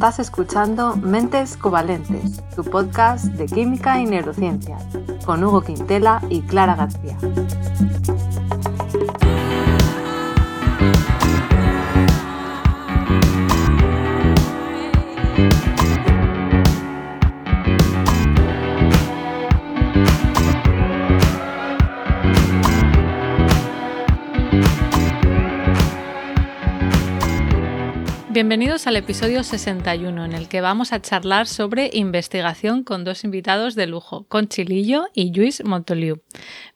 Estás escuchando Mentes Covalentes, tu podcast de química y neurociencia, con Hugo Quintela y Clara García. Bienvenidos al episodio 61, en el que vamos a charlar sobre investigación con dos invitados de lujo, Conchi Lillo y Luis Montoliu.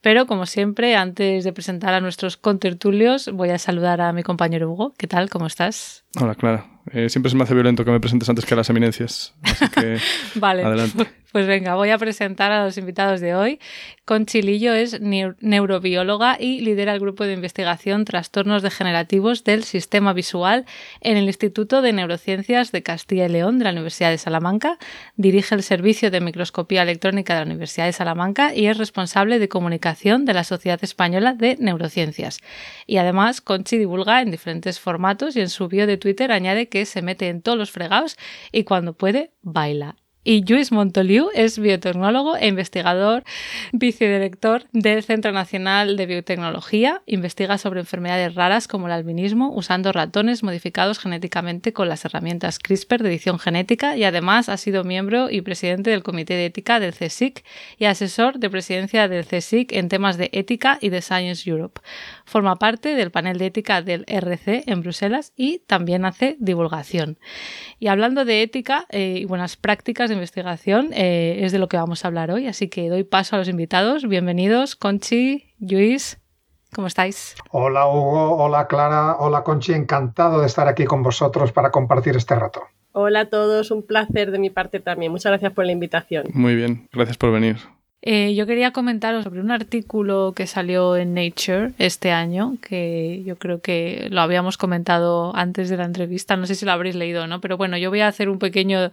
Pero, como siempre, antes de presentar a nuestros contertulios, voy a saludar a mi compañero Hugo. ¿Qué tal? ¿Cómo estás? Hola, Clara. Eh, siempre se me hace violento que me presentes antes que a las eminencias. Así que, vale. adelante. Pues venga, voy a presentar a los invitados de hoy. Conchilillo es neurobióloga y lidera el grupo de investigación Trastornos Degenerativos del Sistema Visual en el Instituto de Neurociencias de Castilla y León de la Universidad de Salamanca. Dirige el Servicio de Microscopía Electrónica de la Universidad de Salamanca y es responsable de comunicación de la Sociedad Española de Neurociencias. Y además, Conchi divulga en diferentes formatos y en su bio de Twitter añade que se mete en todos los fregados y cuando puede baila. Y Luis Montoliu es biotecnólogo e investigador, vicedirector del Centro Nacional de Biotecnología. Investiga sobre enfermedades raras como el albinismo usando ratones modificados genéticamente con las herramientas CRISPR de edición genética y además ha sido miembro y presidente del Comité de Ética del CSIC y asesor de presidencia del CSIC en temas de ética y de Science Europe. Forma parte del panel de ética del RC en Bruselas y también hace divulgación. Y hablando de ética eh, y buenas prácticas investigación eh, es de lo que vamos a hablar hoy, así que doy paso a los invitados. Bienvenidos, Conchi, Luis, ¿cómo estáis? Hola Hugo, hola Clara, hola Conchi, encantado de estar aquí con vosotros para compartir este rato. Hola a todos, un placer de mi parte también. Muchas gracias por la invitación. Muy bien, gracias por venir. Eh, yo quería comentaros sobre un artículo que salió en Nature este año, que yo creo que lo habíamos comentado antes de la entrevista, no sé si lo habréis leído o no, pero bueno, yo voy a hacer una pequeña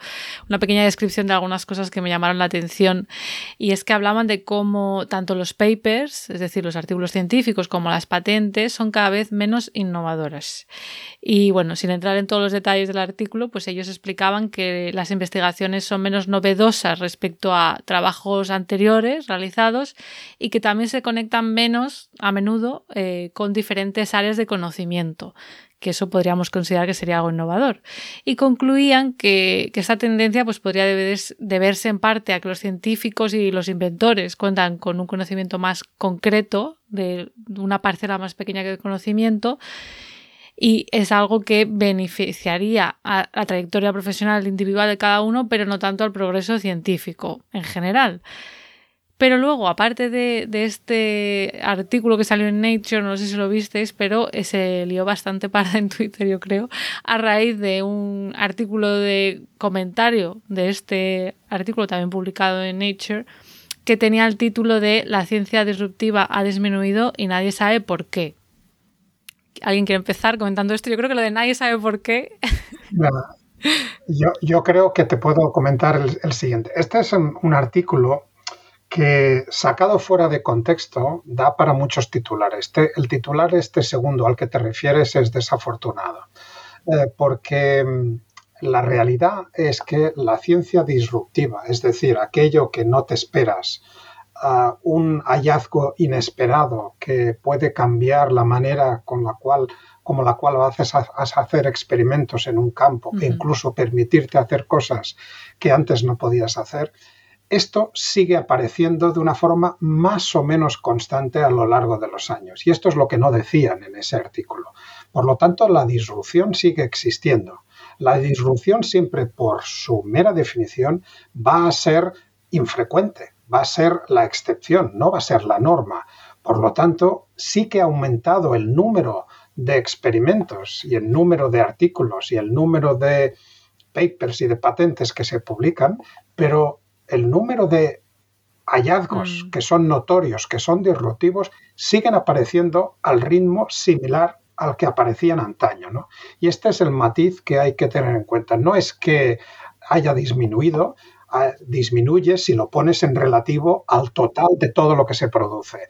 descripción de algunas cosas que me llamaron la atención y es que hablaban de cómo tanto los papers, es decir, los artículos científicos como las patentes son cada vez menos innovadoras. Y bueno, sin entrar en todos los detalles del artículo, pues ellos explicaban que las investigaciones son menos novedosas respecto a trabajos anteriores realizados y que también se conectan menos a menudo eh, con diferentes áreas de conocimiento que eso podríamos considerar que sería algo innovador. Y concluían que, que esta tendencia pues, podría deberse en parte a que los científicos y los inventores cuentan con un conocimiento más concreto de una parcela más pequeña que el conocimiento y es algo que beneficiaría a la trayectoria profesional individual de cada uno, pero no tanto al progreso científico en general. Pero luego, aparte de, este artículo que salió en Nature, no sé si lo visteis, pero se lió bastante para en Twitter, yo creo, a raíz de un artículo de comentario de este artículo también publicado en Nature, que tenía el título de La ciencia disruptiva ha disminuido y nadie sabe por qué. ¿Alguien quiere empezar comentando esto? Yo creo que lo de nadie sabe por qué. Yo, creo que te puedo comentar el, siguiente. Este es un, artículo que sacado fuera de contexto da para muchos titulares. Este, el titular este segundo al que te refieres es desafortunado, eh, porque mm, la realidad es que la ciencia disruptiva, es decir, aquello que no te esperas, un hallazgo inesperado que puede cambiar la manera con la cual como la cual haces a, hacer experimentos en un campo e incluso permitirte hacer cosas que antes no podías hacer, esto sigue apareciendo de una forma más o menos constante a lo largo de los años. Y esto es lo que no decían en ese artículo. Por lo tanto, la disrupción sigue existiendo. La disrupción siempre, por su mera definición, va a ser infrecuente va a ser la excepción, no va a ser la norma. Por lo tanto, sí que ha aumentado el número de experimentos y el número de artículos y el número de papers y de patentes que se publican, pero el número de hallazgos mm. que son notorios, que son disruptivos, siguen apareciendo al ritmo similar al que aparecían antaño. Y este es el matiz que hay que tener en cuenta. No es que haya disminuido, disminuye si lo pones en relativo al total de todo lo que se produce.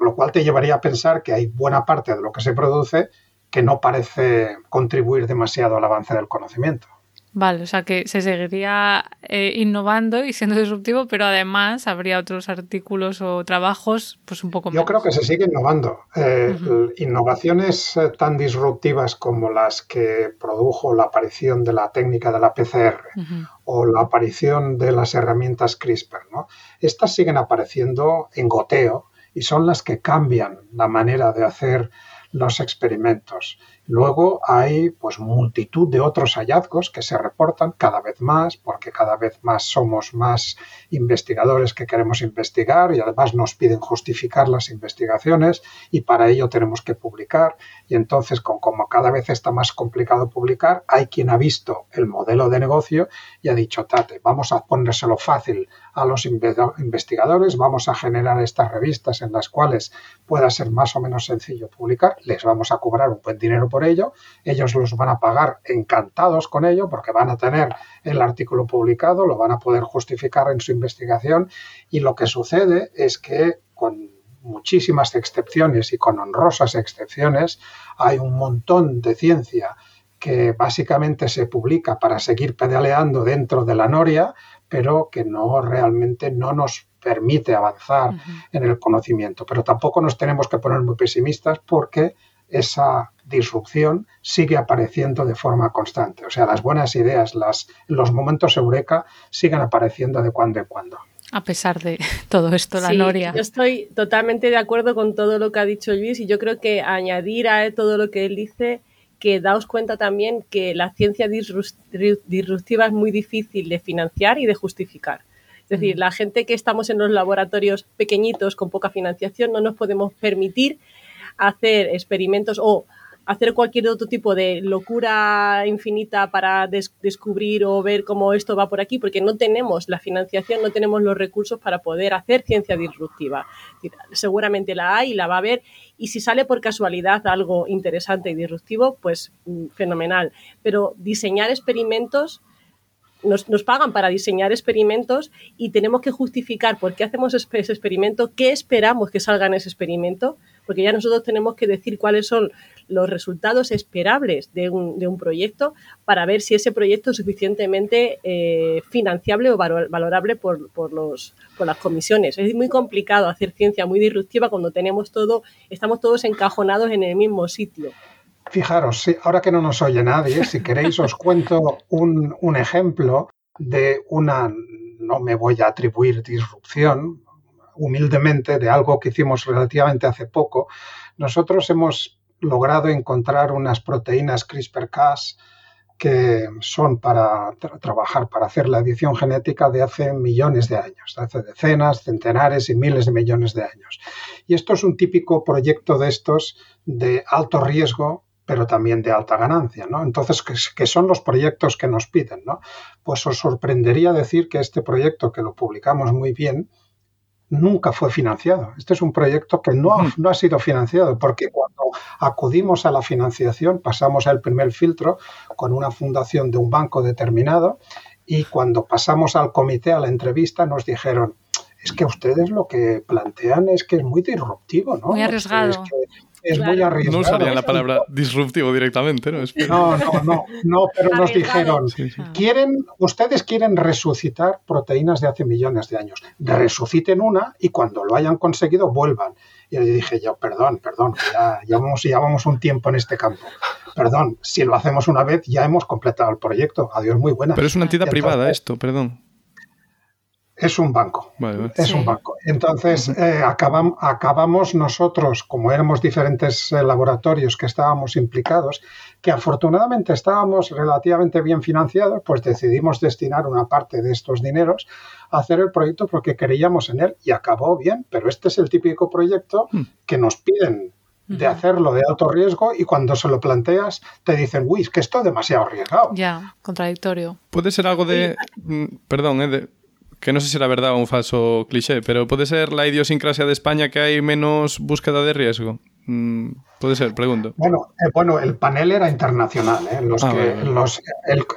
Lo cual te llevaría a pensar que hay buena parte de lo que se produce que no parece contribuir demasiado al avance del conocimiento. Vale, o sea que se seguiría eh, innovando y siendo disruptivo, pero además habría otros artículos o trabajos pues un poco más. Yo creo que se sigue innovando. Eh, innovaciones eh, tan disruptivas como las que produjo la aparición de la técnica de la PCR o la aparición de las herramientas CRISPR, ¿no? Estas siguen apareciendo en goteo y son las que cambian la manera de hacer los experimentos. Luego hay pues multitud de otros hallazgos que se reportan cada vez más, porque cada vez más somos más investigadores que queremos investigar y además nos piden justificar las investigaciones y para ello tenemos que publicar. Y entonces, con, como cada vez está más complicado publicar, hay quien ha visto el modelo de negocio y ha dicho, tate, vamos a ponérselo fácil a los investigadores, vamos a generar estas revistas en las cuales pueda ser más o menos sencillo publicar, les vamos a cobrar un buen dinero por ello, ellos los van a pagar encantados con ello porque van a tener el artículo publicado, lo van a poder justificar en su investigación y lo que sucede es que con muchísimas excepciones y con honrosas excepciones hay un montón de ciencia que básicamente se publica para seguir pedaleando dentro de la noria, pero que no realmente no nos permite avanzar en el conocimiento. Pero tampoco nos tenemos que poner muy pesimistas porque esa disrupción sigue apareciendo de forma constante. O sea, las buenas ideas, las, los momentos eureka siguen apareciendo de cuando en cuando. A pesar de todo esto, la Noria. Yo estoy totalmente de acuerdo con todo lo que ha dicho Luis y yo creo que añadir a todo lo que él dice que daos cuenta también que la ciencia disruptiva es muy difícil de financiar y de justificar. Es decir, la gente que estamos en los laboratorios pequeñitos con poca financiación no nos podemos permitir hacer experimentos o hacer cualquier otro tipo de locura infinita para descubrir o ver cómo esto va por aquí, porque no tenemos la financiación, no tenemos los recursos para poder hacer ciencia disruptiva. Seguramente la hay y la va a haber, y si sale por casualidad algo interesante y disruptivo, pues mm, fenomenal. Pero diseñar experimentos nos, nos, pagan para diseñar experimentos y tenemos que justificar por qué hacemos ese experimento, qué esperamos que salga en ese experimento, porque ya nosotros tenemos que decir cuáles son los resultados esperables de un, de un proyecto para ver si ese proyecto es suficientemente eh, financiable o valorable por, por, los, por las comisiones. Es muy complicado hacer ciencia muy disruptiva cuando tenemos todo, estamos todos encajonados en el mismo sitio. Fijaros, ahora que no nos oye nadie, si queréis os cuento un, ejemplo de una, no me voy a atribuir disrupción, humildemente, de algo que hicimos relativamente hace poco. Nosotros hemos logrado encontrar unas proteínas CRISPR-Cas que son para trabajar, para hacer la edición genética de hace millones de años, hace decenas, centenares y miles de millones de años. Y esto es un típico proyecto de estos de alto riesgo, pero también de alta ganancia, ¿no? Entonces, ¿qué, son los proyectos que nos piden, no? Pues os sorprendería decir que este proyecto, que lo publicamos muy bien, nunca fue financiado. Este es un proyecto que no, no ha sido financiado, porque cuando acudimos a la financiación pasamos al primer filtro con una fundación de un banco determinado y cuando pasamos al comité a la entrevista nos dijeron, es que ustedes lo que plantean es que es muy disruptivo, ¿no? Muy arriesgado es muy arriesgado. No usarían la palabra disruptivo directamente, ¿no? No, no, no, no, pero nos dijeron, quieren, ustedes quieren resucitar proteínas de hace millones de años. Resuciten una y cuando lo hayan conseguido vuelvan. Y yo dije yo, perdón, perdón, ya llevamos, llevamos un tiempo en este campo. Perdón, si lo hacemos una vez ya hemos completado el proyecto. Adiós, muy buena. Pero es una entidad privada esto, perdón. Es un banco. Es un banco. Entonces, eh, acabamos nosotros, como éramos diferentes eh, laboratorios que estábamos implicados, que afortunadamente estábamos relativamente bien financiados, pues decidimos destinar una parte de estos dineros a hacer el proyecto porque creíamos en él y acabó bien. Pero este es el típico proyecto hmm. que nos piden de hacerlo de alto riesgo y cuando se lo planteas te dicen, uy, es que esto es demasiado arriesgado. Ya, contradictorio. Puede ser algo de... Mm, perdón, ¿eh? de que no sé si era verdad o un falso cliché, pero puede ser la idiosincrasia de España que hay menos búsqueda de riesgo. Mm, puede ser, pregunto. Bueno, eh, bueno, el panel era internacional. ¿eh? Los ah, que, los,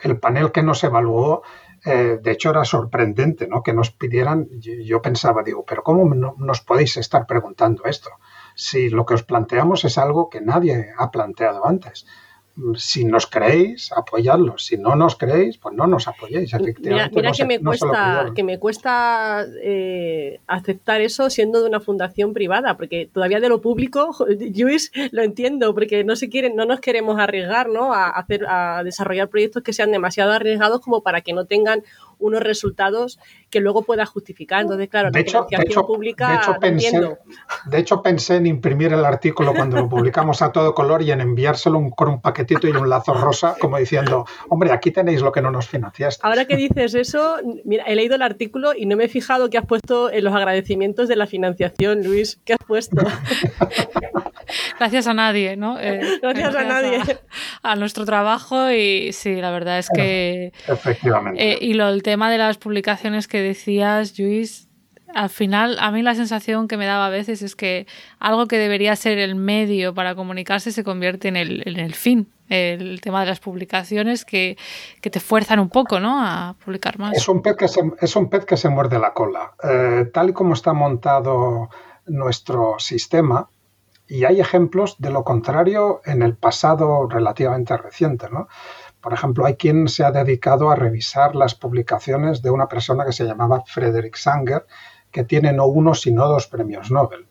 el, panel que nos evaluó, eh, de hecho, era sorprendente, ¿no? Que nos pidieran. Yo, pensaba, digo, pero cómo nos podéis estar preguntando esto si lo que os planteamos es algo que nadie ha planteado antes. Si nos creéis, apoyadlos. Si no nos creéis, pues no nos apoyéis. Mira, mira que, me cuesta, que, me cuesta, aceptar eso siendo de una fundación privada, porque todavía de lo público, Luis, lo entiendo, porque no se quieren, no nos queremos arriesgar, ¿no? A hacer, a desarrollar proyectos que sean demasiado arriesgados como para que no tengan unos resultados que luego pueda justificar. Entonces, claro, de la hecho, pública. De hecho, pensé, de hecho, pensé en imprimir el artículo cuando lo publicamos a todo color y en enviárselo con un paquetito y un lazo rosa, como diciendo, hombre, aquí tenéis lo que no nos financiaste. Ahora que dices eso, mira, he leído el artículo y no me he fijado que has puesto en los agradecimientos de la financiación, Luis. ¿Qué has puesto? gracias a nadie, ¿no? Eh, gracias, a nadie. A, nuestro trabajo y sí, la verdad es que... Efectivamente. Eh, y lo, el tema de las publicaciones que decías, Luis, al final a mí la sensación que me daba a veces es que algo que debería ser el medio para comunicarse se convierte en el, en el fin. El tema de las publicaciones que, que, te fuerzan un poco ¿no? a publicar más. Es un pez que se, es un pez que se muerde la cola. Eh, tal y como está montado nuestro sistema, y hay ejemplos de lo contrario en el pasado relativamente reciente. ¿no? Por ejemplo, hay quien se ha dedicado a revisar las publicaciones de una persona que se llamaba Frederick Sanger, que tiene no uno sino dos premios Nobel.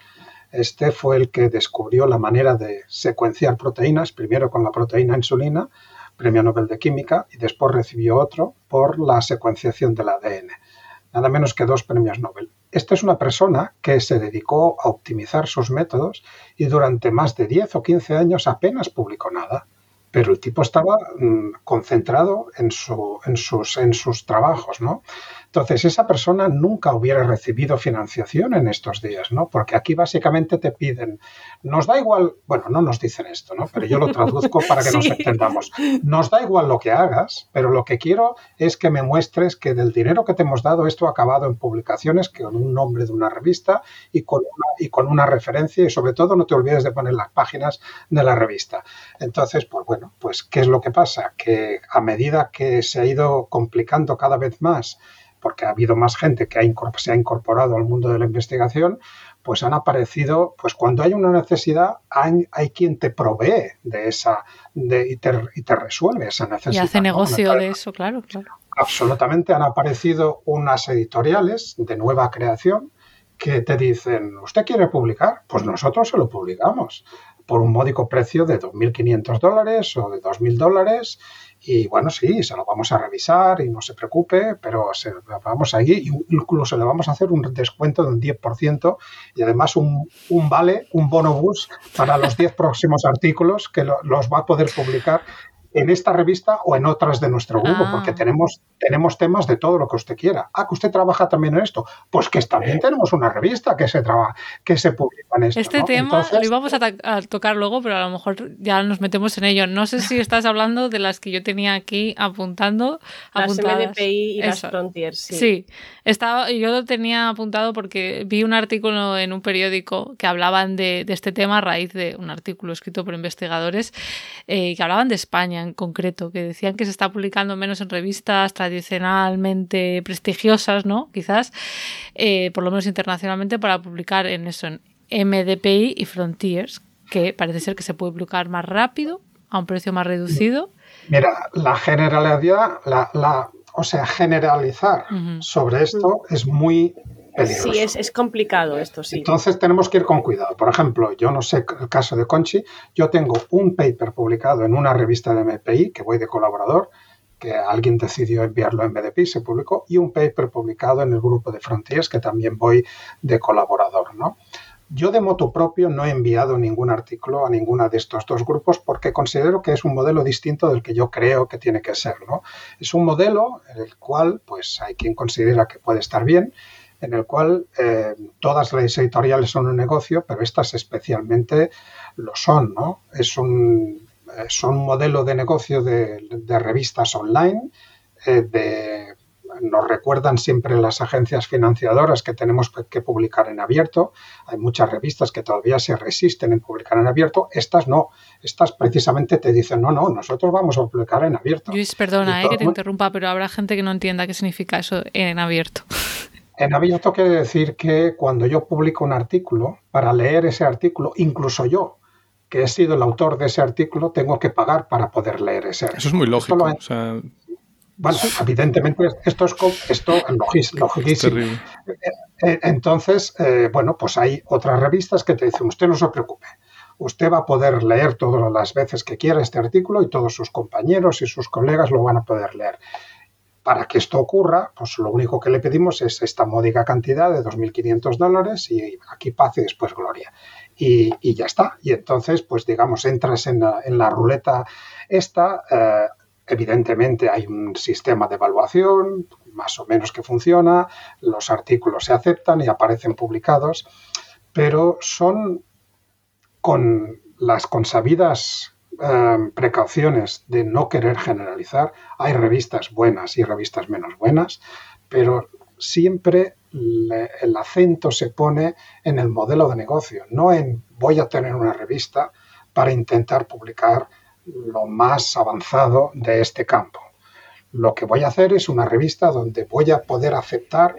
Este fue el que descubrió la manera de secuenciar proteínas, primero con la proteína insulina, premio Nobel de Química, y después recibió otro por la secuenciación del ADN. Nada menos que dos premios Nobel. Esta es una persona que se dedicó a optimizar sus métodos y durante más de 10 o 15 años apenas publicó nada. Pero el tipo estaba mm, concentrado en, su, en, sus, en sus trabajos, ¿no? Entonces, esa persona nunca hubiera recibido financiación en estos días, ¿no? Porque aquí básicamente te piden, nos da igual, bueno, no nos dicen esto, ¿no? Pero yo lo traduzco para que nos entendamos. Nos da igual lo que hagas, pero lo que quiero es que me muestres que del dinero que te hemos dado esto ha acabado en publicaciones con un nombre de una revista y con una, y con una referencia y sobre todo no te olvides de poner las páginas de la revista. Entonces, pues bueno, pues ¿qué es lo que pasa? Que a medida que se ha ido complicando cada vez más porque ha habido más gente que se ha incorporado al mundo de la investigación, pues han aparecido, pues cuando hay una necesidad, hay, quien te provee de esa de, y, te, resuelve esa necesidad. Y hace negocio de eso, claro, claro. Absolutamente, han aparecido unas editoriales de nueva creación que te dicen, ¿usted quiere publicar? Pues nosotros se lo publicamos por un módico precio de 2.500 dólares o de 2.000 dólares y bueno, sí, se lo vamos a revisar y no se preocupe, pero se lo vamos allí, incluso le vamos a hacer un descuento de un 10% y además un, un vale, un bono bus para los 10 próximos artículos que los va a poder publicar en esta revista o en otras de nuestro grupo, ah. porque tenemos, tenemos temas de todo lo que usted quiera. Ah, que usted trabaja también en esto. Pues que también tenemos una revista que se trabaja, que se publica en esto. Este tema lo íbamos a, tocar luego, pero a lo mejor ya nos metemos en ello. No sé si estás hablando de las que yo tenía aquí apuntando. Las MDPI y las Frontiers, sí. Sí, estaba, yo lo tenía apuntado porque vi un artículo en un periódico que hablaban de, este tema a raíz de un artículo escrito por investigadores eh, que hablaban de España en concreto, que decían que se está publicando menos en revistas tradicionalmente prestigiosas, ¿no? Quizás, eh, por lo menos internacionalmente, para publicar en eso, en MDPI y Frontiers, que parece ser que se puede publicar más rápido, a un precio más reducido. Mira, la generalidad, la, o sea, generalizar sobre esto es muy Sí, es, complicado esto, sí. Entonces tenemos que ir con cuidado. Por ejemplo, yo no sé el caso de Conchi, yo tengo un paper publicado en una revista de MPI, que voy de colaborador, que alguien decidió enviarlo en BDP, se publicó, y un paper publicado en el grupo de Frontiers, que también voy de colaborador, ¿no? Yo de moto propio no he enviado ningún artículo a ninguno de estos dos grupos porque considero que es un modelo distinto del que yo creo que tiene que ser. ¿no? Es un modelo en el cual pues, hay quien considera que puede estar bien en el cual eh, todas las editoriales son un negocio, pero estas especialmente lo son, ¿no? Es un, eh, son un modelo de negocio de, revistas online, eh, de, nos recuerdan siempre las agencias financiadoras que tenemos que publicar en abierto. Hay muchas revistas que todavía se resisten en publicar en abierto. Estas no. Estas precisamente te dicen, no, no, nosotros vamos a publicar en abierto. Luis, perdona que te interrumpa, pero habrá gente que no entienda qué significa eso en abierto. En abierto quiere decir que cuando yo publico un artículo, para leer ese artículo, incluso yo, que he sido el autor de ese artículo, tengo que pagar para poder leer ese artículo. Eso es muy lógico. Bueno, evidentemente esto es esto. Eh, eh, entonces, eh, bueno, pues hay otras revistas que te dicen, usted no se preocupe, usted va a poder leer todas las veces que quiera este artículo y todos sus compañeros y sus colegas lo van a poder leer. Para que esto ocurra, pues lo único que le pedimos es esta módica cantidad de 2.500 dólares y aquí paz y después gloria. Y, ya está. Y entonces, pues digamos, entras en la, ruleta esta, Evidentemente hay un sistema de evaluación, más o menos que funciona, los artículos se aceptan y aparecen publicados, pero son con las consabidas em, precauciones de no querer generalizar. Hay revistas buenas y revistas menos buenas, pero siempre el acento se pone en el modelo de negocio, no en voy a tener una revista para intentar publicar lo más avanzado de este campo. Lo que voy a hacer es una revista donde voy a poder aceptar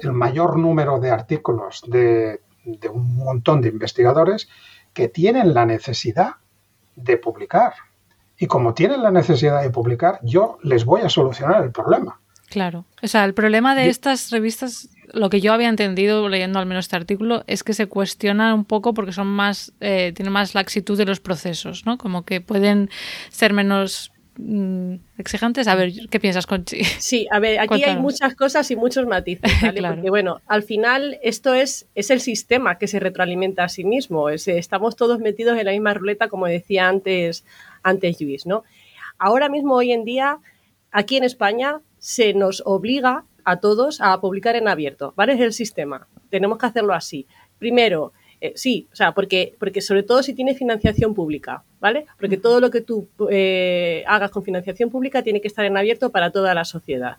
el mayor número de artículos de, un montón de investigadores que tienen la necesidad de publicar. Y como tienen la necesidad de publicar, yo les voy a solucionar el problema. Claro. O sea, el problema de estas revistas lo que yo había entendido leyendo al menos este artículo es que se cuestionan un poco porque son más, eh, tienen más laxitud de los procesos, ¿no? Como que pueden ser menos mm, exigentes. A ver, ¿qué piensas, Conchi? Sí, a ver, aquí hay muchas cosas y muchos matices, ¿vale? Porque, bueno, al final esto es, es el sistema que se retroalimenta a sí mismo. estamos todos metidos en la misma ruleta, como decía antes, antes Luis, ¿no? Ahora mismo, hoy en día, aquí en España, se nos obliga a todos a publicar en abierto, ¿vale? Es el sistema. Tenemos que hacerlo así. Primero, eh, sí, o sea, porque, porque sobre todo si tienes financiación pública, ¿vale? Porque todo lo que tú eh, hagas con financiación pública tiene que estar en abierto para toda la sociedad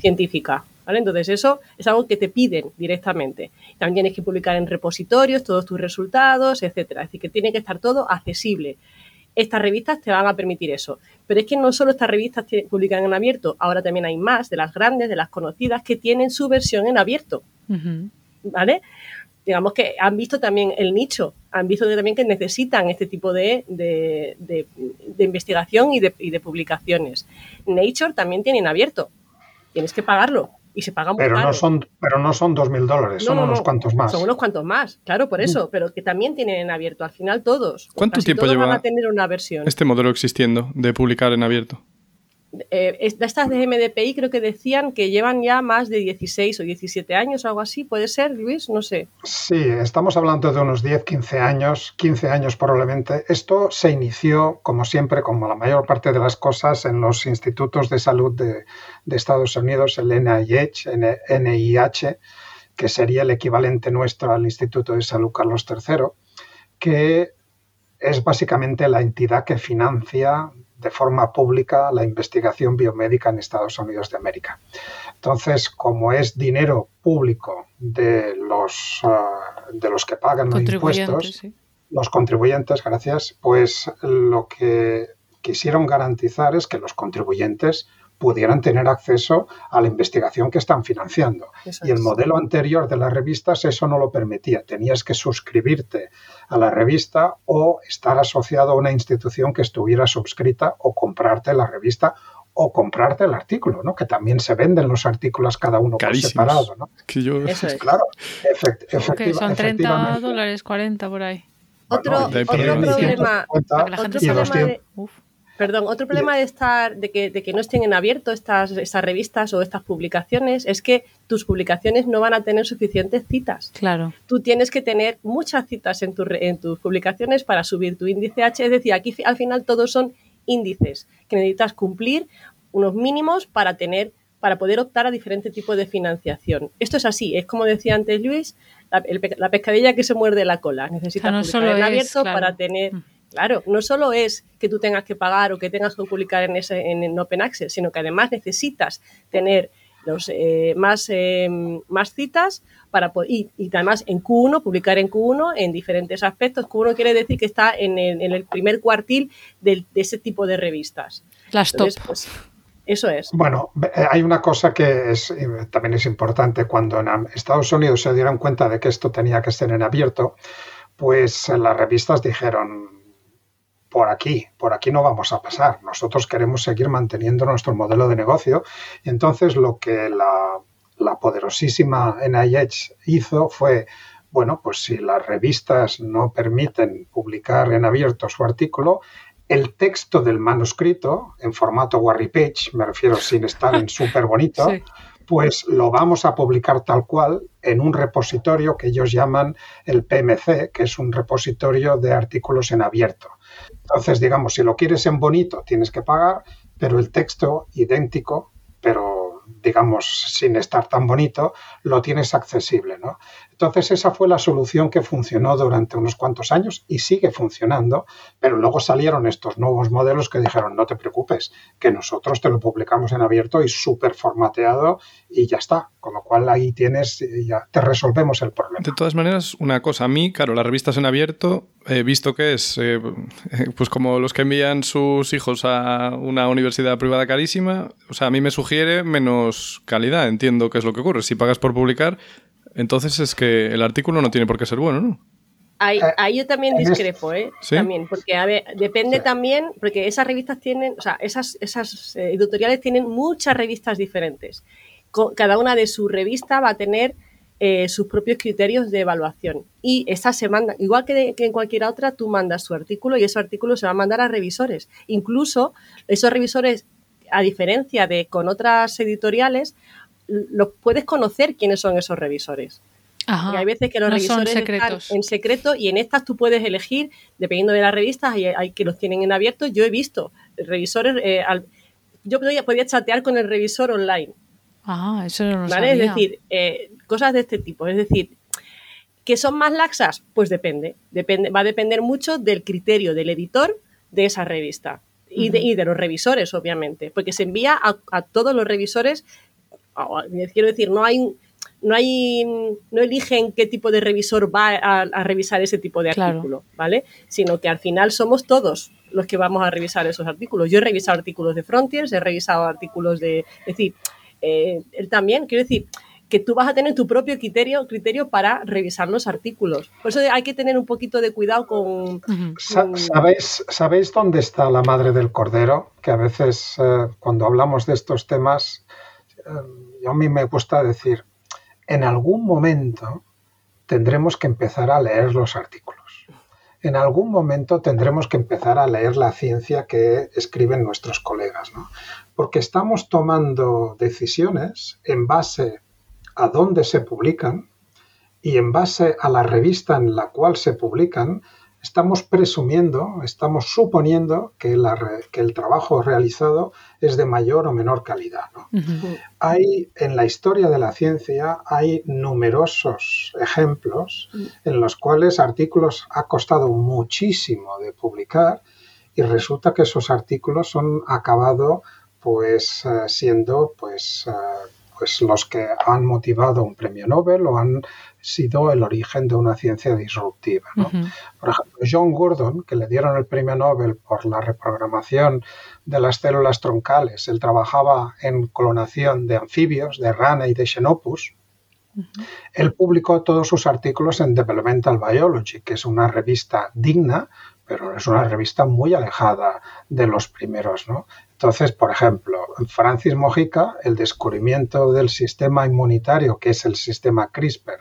científica, ¿vale? Entonces eso es algo que te piden directamente. También tienes que publicar en repositorios todos tus resultados, etcétera. Es decir, que tiene que estar todo accesible estas revistas te van a permitir eso. Pero es que no solo estas revistas publican en abierto, ahora también hay más de las grandes, de las conocidas, que tienen su versión en abierto. ¿Vale? Digamos que han visto también el nicho, han visto también que necesitan este tipo de, de, investigación y, y de, publicaciones. Nature también tiene en abierto, tienes que pagarlo y se pagan pero No son, pero no son 2.000 dólares, son unos cuantos más. Son unos cuantos más, claro, por eso, pero que también tienen en abierto, al final todos. ¿Cuánto tiempo lleva a tener una versión. este modelo existiendo de publicar en abierto? Eh, estas de MDPI creo que decían que llevan ya más de 16 o 17 años, algo así. ¿Puede ser, Luis? No sé. Sí, estamos hablando de unos 10, 15 años, 15 años probablemente. Esto se inició, como siempre, como la mayor parte de las cosas, en los institutos de salud de, Estados Unidos, el NIH, NIH, que sería el equivalente nuestro al Instituto de Salud Carlos III, que es básicamente la entidad que financia de forma pública la investigación biomédica en Estados Unidos de América. Entonces, como es dinero público de los, ah, de los que pagan los impuestos, los contribuyentes, gracias, pues lo que quisieron garantizar es que los contribuyentes pudieran tener acceso a la investigación que están financiando. y el modelo anterior de las revistas eso no lo permitía. Tenías que suscribirte a la revista o estar asociado a una institución que estuviera suscrita o comprarte la revista o comprarte el artículo, ¿no? Que también se venden los artículos cada uno por separado, ¿no? Eso es. Claro, son 30 dólares, 40 por ahí. Otro, problema, Perdón, otro problema de estar, de que, de que no estén en abierto estas, estas revistas o estas publicaciones es que tus publicaciones no van a tener suficientes citas. Claro. Tú tienes que tener muchas citas en, tu, en tus publicaciones para subir tu índice H. Es decir, aquí al final todos son índices que necesitas cumplir unos mínimos para tener para poder optar a diferentes tipos de financiación. Esto es así, es como decía antes Luis, la, pescadilla que se muerde la cola. Necesitas publicar en abierto para tener mm. Claro, no solo es que tú tengas que pagar o que tengas que publicar en, ese, en, Open Access, sino que además necesitas tener los, eh, más, eh, más citas para y, y, además en Q1, publicar en Q1 en diferentes aspectos. Q1 quiere decir que está en el, primer cuartil de, ese tipo de revistas. Las top. Pues, eso es. Bueno, eh, hay una cosa que es, también es importante. Cuando en Estados Unidos se dieron cuenta de que esto tenía que ser en abierto, pues las revistas dijeron, por aquí, por aquí no vamos a pasar. Nosotros queremos seguir manteniendo nuestro modelo de negocio. Y entonces lo que la, la poderosísima NIH hizo fue, bueno, pues si las revistas no permiten publicar en abierto su artículo, el texto del manuscrito en formato Warry Page, me refiero sin estar en súper bonito, pues lo vamos a publicar tal cual en un repositorio que ellos llaman el PMC, que es un repositorio de artículos en abierto. Entonces, digamos, si lo quieres en bonito, tienes que pagar, pero el texto idéntico, pero digamos, sin estar tan bonito, lo tienes accesible. ¿no? Entonces esa fue la solución que funcionó durante unos cuantos años y sigue funcionando, pero luego salieron estos nuevos modelos que dijeron, no te preocupes, que nosotros te lo publicamos en abierto y súper formateado y ya está. Con lo cual ahí tienes, ya te resolvemos el problema. De todas maneras, una cosa, a mí, claro, las revistas en abierto, he visto que es eh, pues como los que envían sus hijos a una universidad privada carísima, o sea, a mí me sugiere menos calidad, entiendo qué es lo que ocurre. Si pagas por publicar, entonces es que el artículo no tiene por qué ser bueno, ¿no? Ahí, eh, yo también discrepo, ¿eh? También, porque a ver, depende también, porque esas revistas tienen, o sea, esas, esas eh, editoriales tienen muchas revistas diferentes. Cada una de sus revistas va a tener eh, sus propios criterios de evaluación. Y esa se manda, igual que, que, en cualquier otra, tú mandas tu artículo y ese artículo se va a mandar a revisores. Incluso esos revisores, a diferencia de con otras editoriales, lo puedes conocer quiénes son esos revisores. hay veces que los revisores están en secreto y en estas tú puedes elegir, dependiendo de las revistas, hay, hay que los tienen en abierto. Yo he visto revisores, eh, yo podía, podía, chatear con el revisor online. Ah, eso no lo ¿vale? Es decir, eh, cosas de este tipo. Es decir, ¿que son más laxas? Pues depende. depende. Va a depender mucho del criterio del editor de esa revista. Y, de, y de, los revisores, obviamente, porque se envía a, a todos los revisores quiero decir, no hay, no hay, no eligen qué tipo de revisor va a, revisar ese tipo de artículo, ¿vale? Sino que al final somos todos los que vamos a revisar esos artículos. Yo he revisado artículos de Frontiers, he revisado artículos de, es decir, eh, él también, quiero decir, que tú vas a tener tu propio criterio, criterio para revisar los artículos. Por eso hay que tener un poquito de cuidado con... ¿Sabéis, ¿Sabéis dónde está la madre del cordero? Que a veces eh, cuando hablamos de estos temas yo a mí me gusta decir, en algún momento tendremos que empezar a leer los artículos. En algún momento tendremos que empezar a leer la ciencia que escriben nuestros colegas, ¿no? Porque estamos tomando decisiones en base a dónde se publican y en base a la revista en la cual se publican, estamos presumiendo, estamos suponiendo que, el trabajo realizado es de mayor o menor calidad. Hay en la historia de la ciencia hay numerosos ejemplos mm. en los cuales artículos ha costado muchísimo de publicar y resulta que esos artículos han acabado pues eh, siendo pues eh, pues los que han motivado un premio Nobel o han sido el origen de una ciencia disruptiva. Por ejemplo, John Gurdon, que le dieron el premio Nobel por la reprogramación de las células troncales, él trabajaba en clonación de anfibios, de rana y de xenopus. Él publicó todos sus artículos en Developmental Biology, que es una revista digna, pero es una revista muy alejada de los primeros. ¿no? Entonces, por ejemplo, Francis Mojica, el descubrimiento del sistema inmunitario, que es el sistema CRISPR,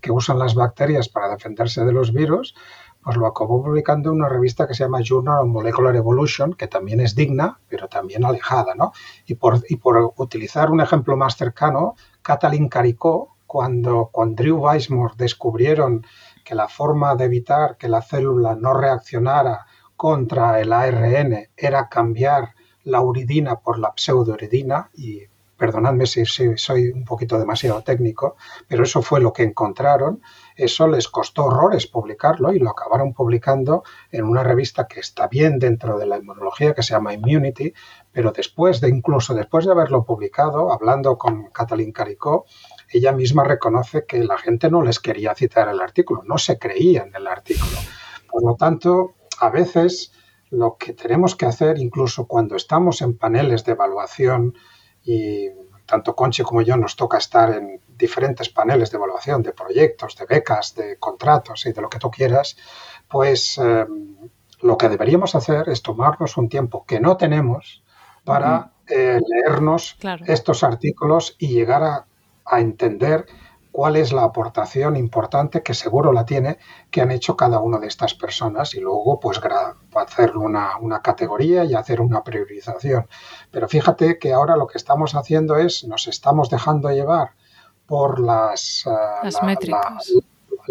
que usan las bacterias para defenderse de los virus, pues lo acabó publicando en una revista que se llama Journal of Molecular Evolution, que también es digna, pero también alejada. ¿no? Y, por, y por utilizar un ejemplo más cercano, Katalin Caricó, cuando Drew Weissmore descubrieron que la forma de evitar que la célula no reaccionara contra el ARN era cambiar la uridina por la pseudouridina y perdonadme si, soy un poquito demasiado técnico, pero eso fue lo que encontraron. Eso les costó horrores publicarlo y lo acabaron publicando en una revista que está bien dentro de la inmunología, que se llama Immunity, pero después de, incluso después de haberlo publicado, hablando con Katalin Caricó, ella misma reconoce que la gente no les quería citar el artículo, no se creía en el artículo. Por lo tanto, a veces lo que tenemos que hacer, incluso cuando estamos en paneles de evaluación, y tanto Conchi como yo nos toca estar en diferentes paneles de evaluación de proyectos, de becas, de contratos y de lo que tú quieras, pues eh, lo que deberíamos hacer es tomarnos un tiempo que no tenemos para eh, leernos estos artículos y llegar a, entender cuál es la aportación importante que seguro la tiene que han hecho cada una de estas personas y luego pues hacer una, una, categoría y hacer una priorización. Pero fíjate que ahora lo que estamos haciendo es nos estamos dejando llevar por las, eh, métricas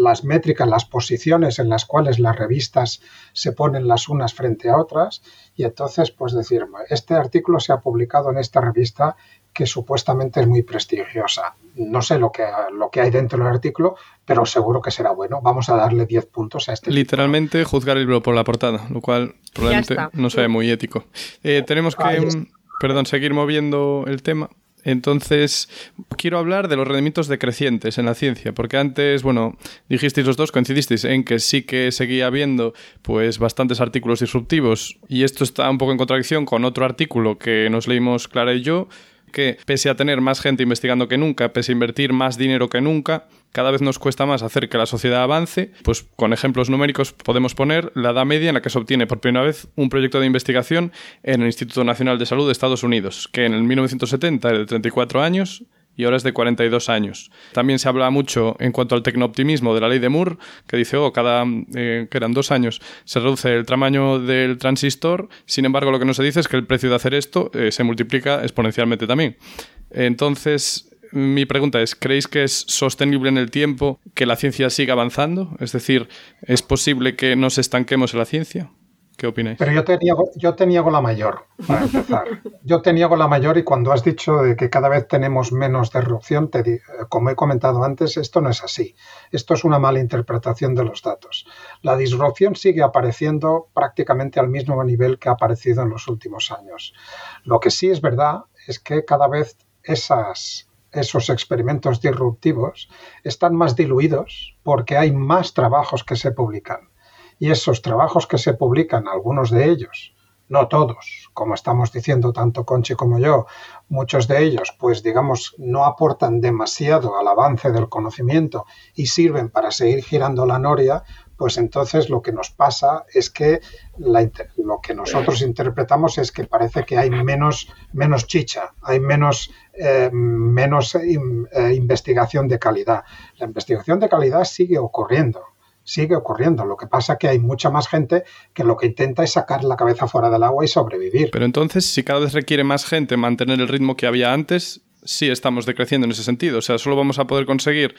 las métricas, las posiciones en las cuales las revistas se ponen las unas frente a otras y entonces pues decir, este artículo se ha publicado en esta revista que supuestamente es muy prestigiosa. No sé lo que, lo que hay dentro del artículo, pero seguro que será bueno. Vamos a darle 10 puntos a este. Literalmente juzgar el libro por la portada, lo cual probablemente no sea muy ético. Eh, tenemos que, perdón, seguir moviendo el tema. Entonces, quiero hablar de los rendimientos decrecientes en la ciencia, porque antes, bueno, dijisteis los dos, coincidisteis en que sí que seguía habiendo pues bastantes artículos disruptivos y esto está un poco en contradicción con otro artículo que nos leímos Clara y yo, que pese a tener más gente investigando que nunca, pese a invertir más dinero que nunca, cada vez nos cuesta más hacer que la sociedad avance, pues con ejemplos numéricos podemos poner la edad media en la que se obtiene por primera vez un proyecto de investigación en el Instituto Nacional de Salud de Estados Unidos, que en el 1970 era de 34 años y ahora es de 42 años. También se habla mucho en cuanto al tecnooptimismo de la ley de Moore, que dice, oh, cada, eh, que eran dos años, se reduce el tamaño del transistor, sin embargo lo que no se dice es que el precio de hacer esto eh, se multiplica exponencialmente también. Entonces, mi pregunta es, ¿creéis que es sostenible en el tiempo que la ciencia siga avanzando? Es decir, ¿es posible que nos estanquemos en la ciencia? ¿Qué opináis? Pero yo te niego, yo te la mayor, para empezar. Yo te niego la mayor y cuando has dicho de que cada vez tenemos menos disrupción, te, como he comentado antes, esto no es así. Esto es una mala interpretación de los datos. La disrupción sigue apareciendo prácticamente al mismo nivel que ha aparecido en los últimos años. Lo que sí es verdad es que cada vez esos experimentos disruptivos están más diluidos porque hay más trabajos que se publican. Y esos trabajos que se publican, algunos de ellos, no todos, como estamos diciendo tanto Conchi como yo, muchos de ellos, pues digamos, no aportan demasiado al avance del conocimiento y sirven para seguir girando la noria, pues entonces lo que nos pasa es que lo que nosotros interpretamos es que parece que hay menos, menos chicha, hay menos, eh, menos eh, investigación de calidad. La investigación de calidad sigue ocurriendo sigue ocurriendo. Lo que pasa es que hay mucha más gente que lo que intenta es sacar la cabeza fuera del agua y sobrevivir. Pero entonces, si cada vez requiere más gente mantener el ritmo que había antes, sí estamos decreciendo en ese sentido. O sea, solo vamos a poder conseguir,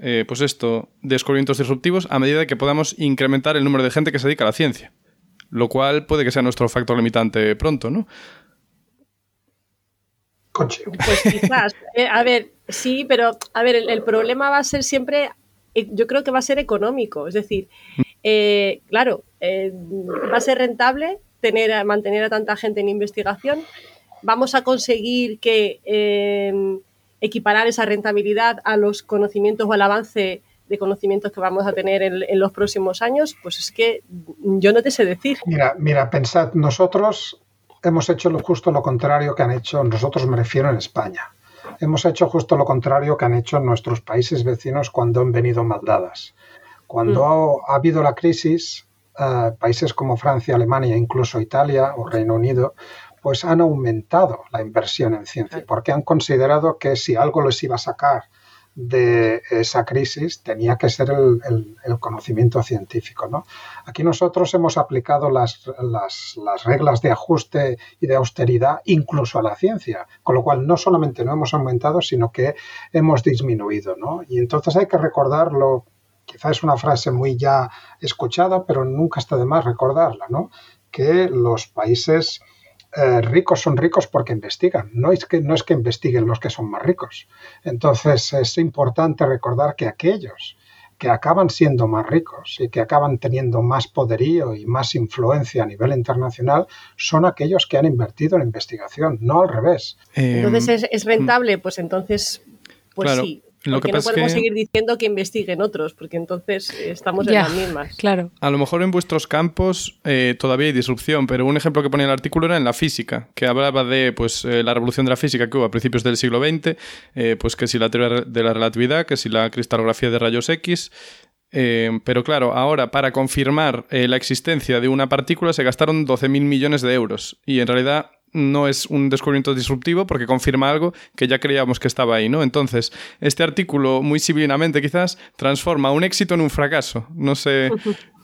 eh, pues esto, descubrimientos disruptivos a medida que podamos incrementar el número de gente que se dedica a la ciencia. Lo cual puede que sea nuestro factor limitante pronto, ¿no? Pues quizás. Eh, a ver, sí, pero a ver, el problema va a ser siempre yo creo que va a ser económico. Es decir, eh, claro, eh, va a ser rentable tener, mantener a tanta gente en investigación. Vamos a conseguir que equiparar esa rentabilidad a los conocimientos o al avance de conocimientos que vamos a tener en, los próximos años, pues es que yo no te sé decir. Mira, mira, pensad, nosotros hemos hecho lo justo lo contrario que han hecho, nosotros me refiero en España hemos hecho justo lo contrario que han hecho nuestros países vecinos cuando han venido maldadas. Cuando mm. ha, habido la crisis, eh, países como Francia, Alemania, incluso Italia o Reino Unido, pues han aumentado la inversión en ciencia, porque han considerado que si algo les iba a sacar de esa crisis tenía que ser el, conocimiento científico. ¿no? Aquí nosotros hemos aplicado las, las, reglas de ajuste y de austeridad incluso a la ciencia, con lo cual no solamente no hemos aumentado, sino que hemos disminuido. ¿no? Y entonces hay que recordarlo, quizás es una frase muy ya escuchada, pero nunca está de más recordarla, ¿no? que los países eh, ricos son ricos porque investigan, no es, que, no es que investiguen los que son más ricos. Entonces es importante recordar que aquellos que acaban siendo más ricos y que acaban teniendo más poderío y más influencia a nivel internacional son aquellos que han invertido en investigación, no al revés. entonces es, rentable, pues entonces, pues sí. Lo porque no podemos seguir diciendo que investiguen otros, porque entonces estamos en las mismas. Claro. A lo mejor en vuestros campos eh, todavía hay disrupción, pero un ejemplo que ponía el artículo era en la física, que hablaba de pues, eh, la revolución de la física que hubo a principios del siglo XX, eh, pues que si la teoría de la relatividad, que si la cristalografía de rayos X, pero claro, ahora para confirmar la existencia de una partícula se gastaron 12.000 millones de euros. Y en realidad no es un descubrimiento disruptivo porque confirma algo que ya creíamos que estaba ahí, ¿no? Entonces, este artículo, muy civilinamente quizás, transforma un éxito en un fracaso. No sé,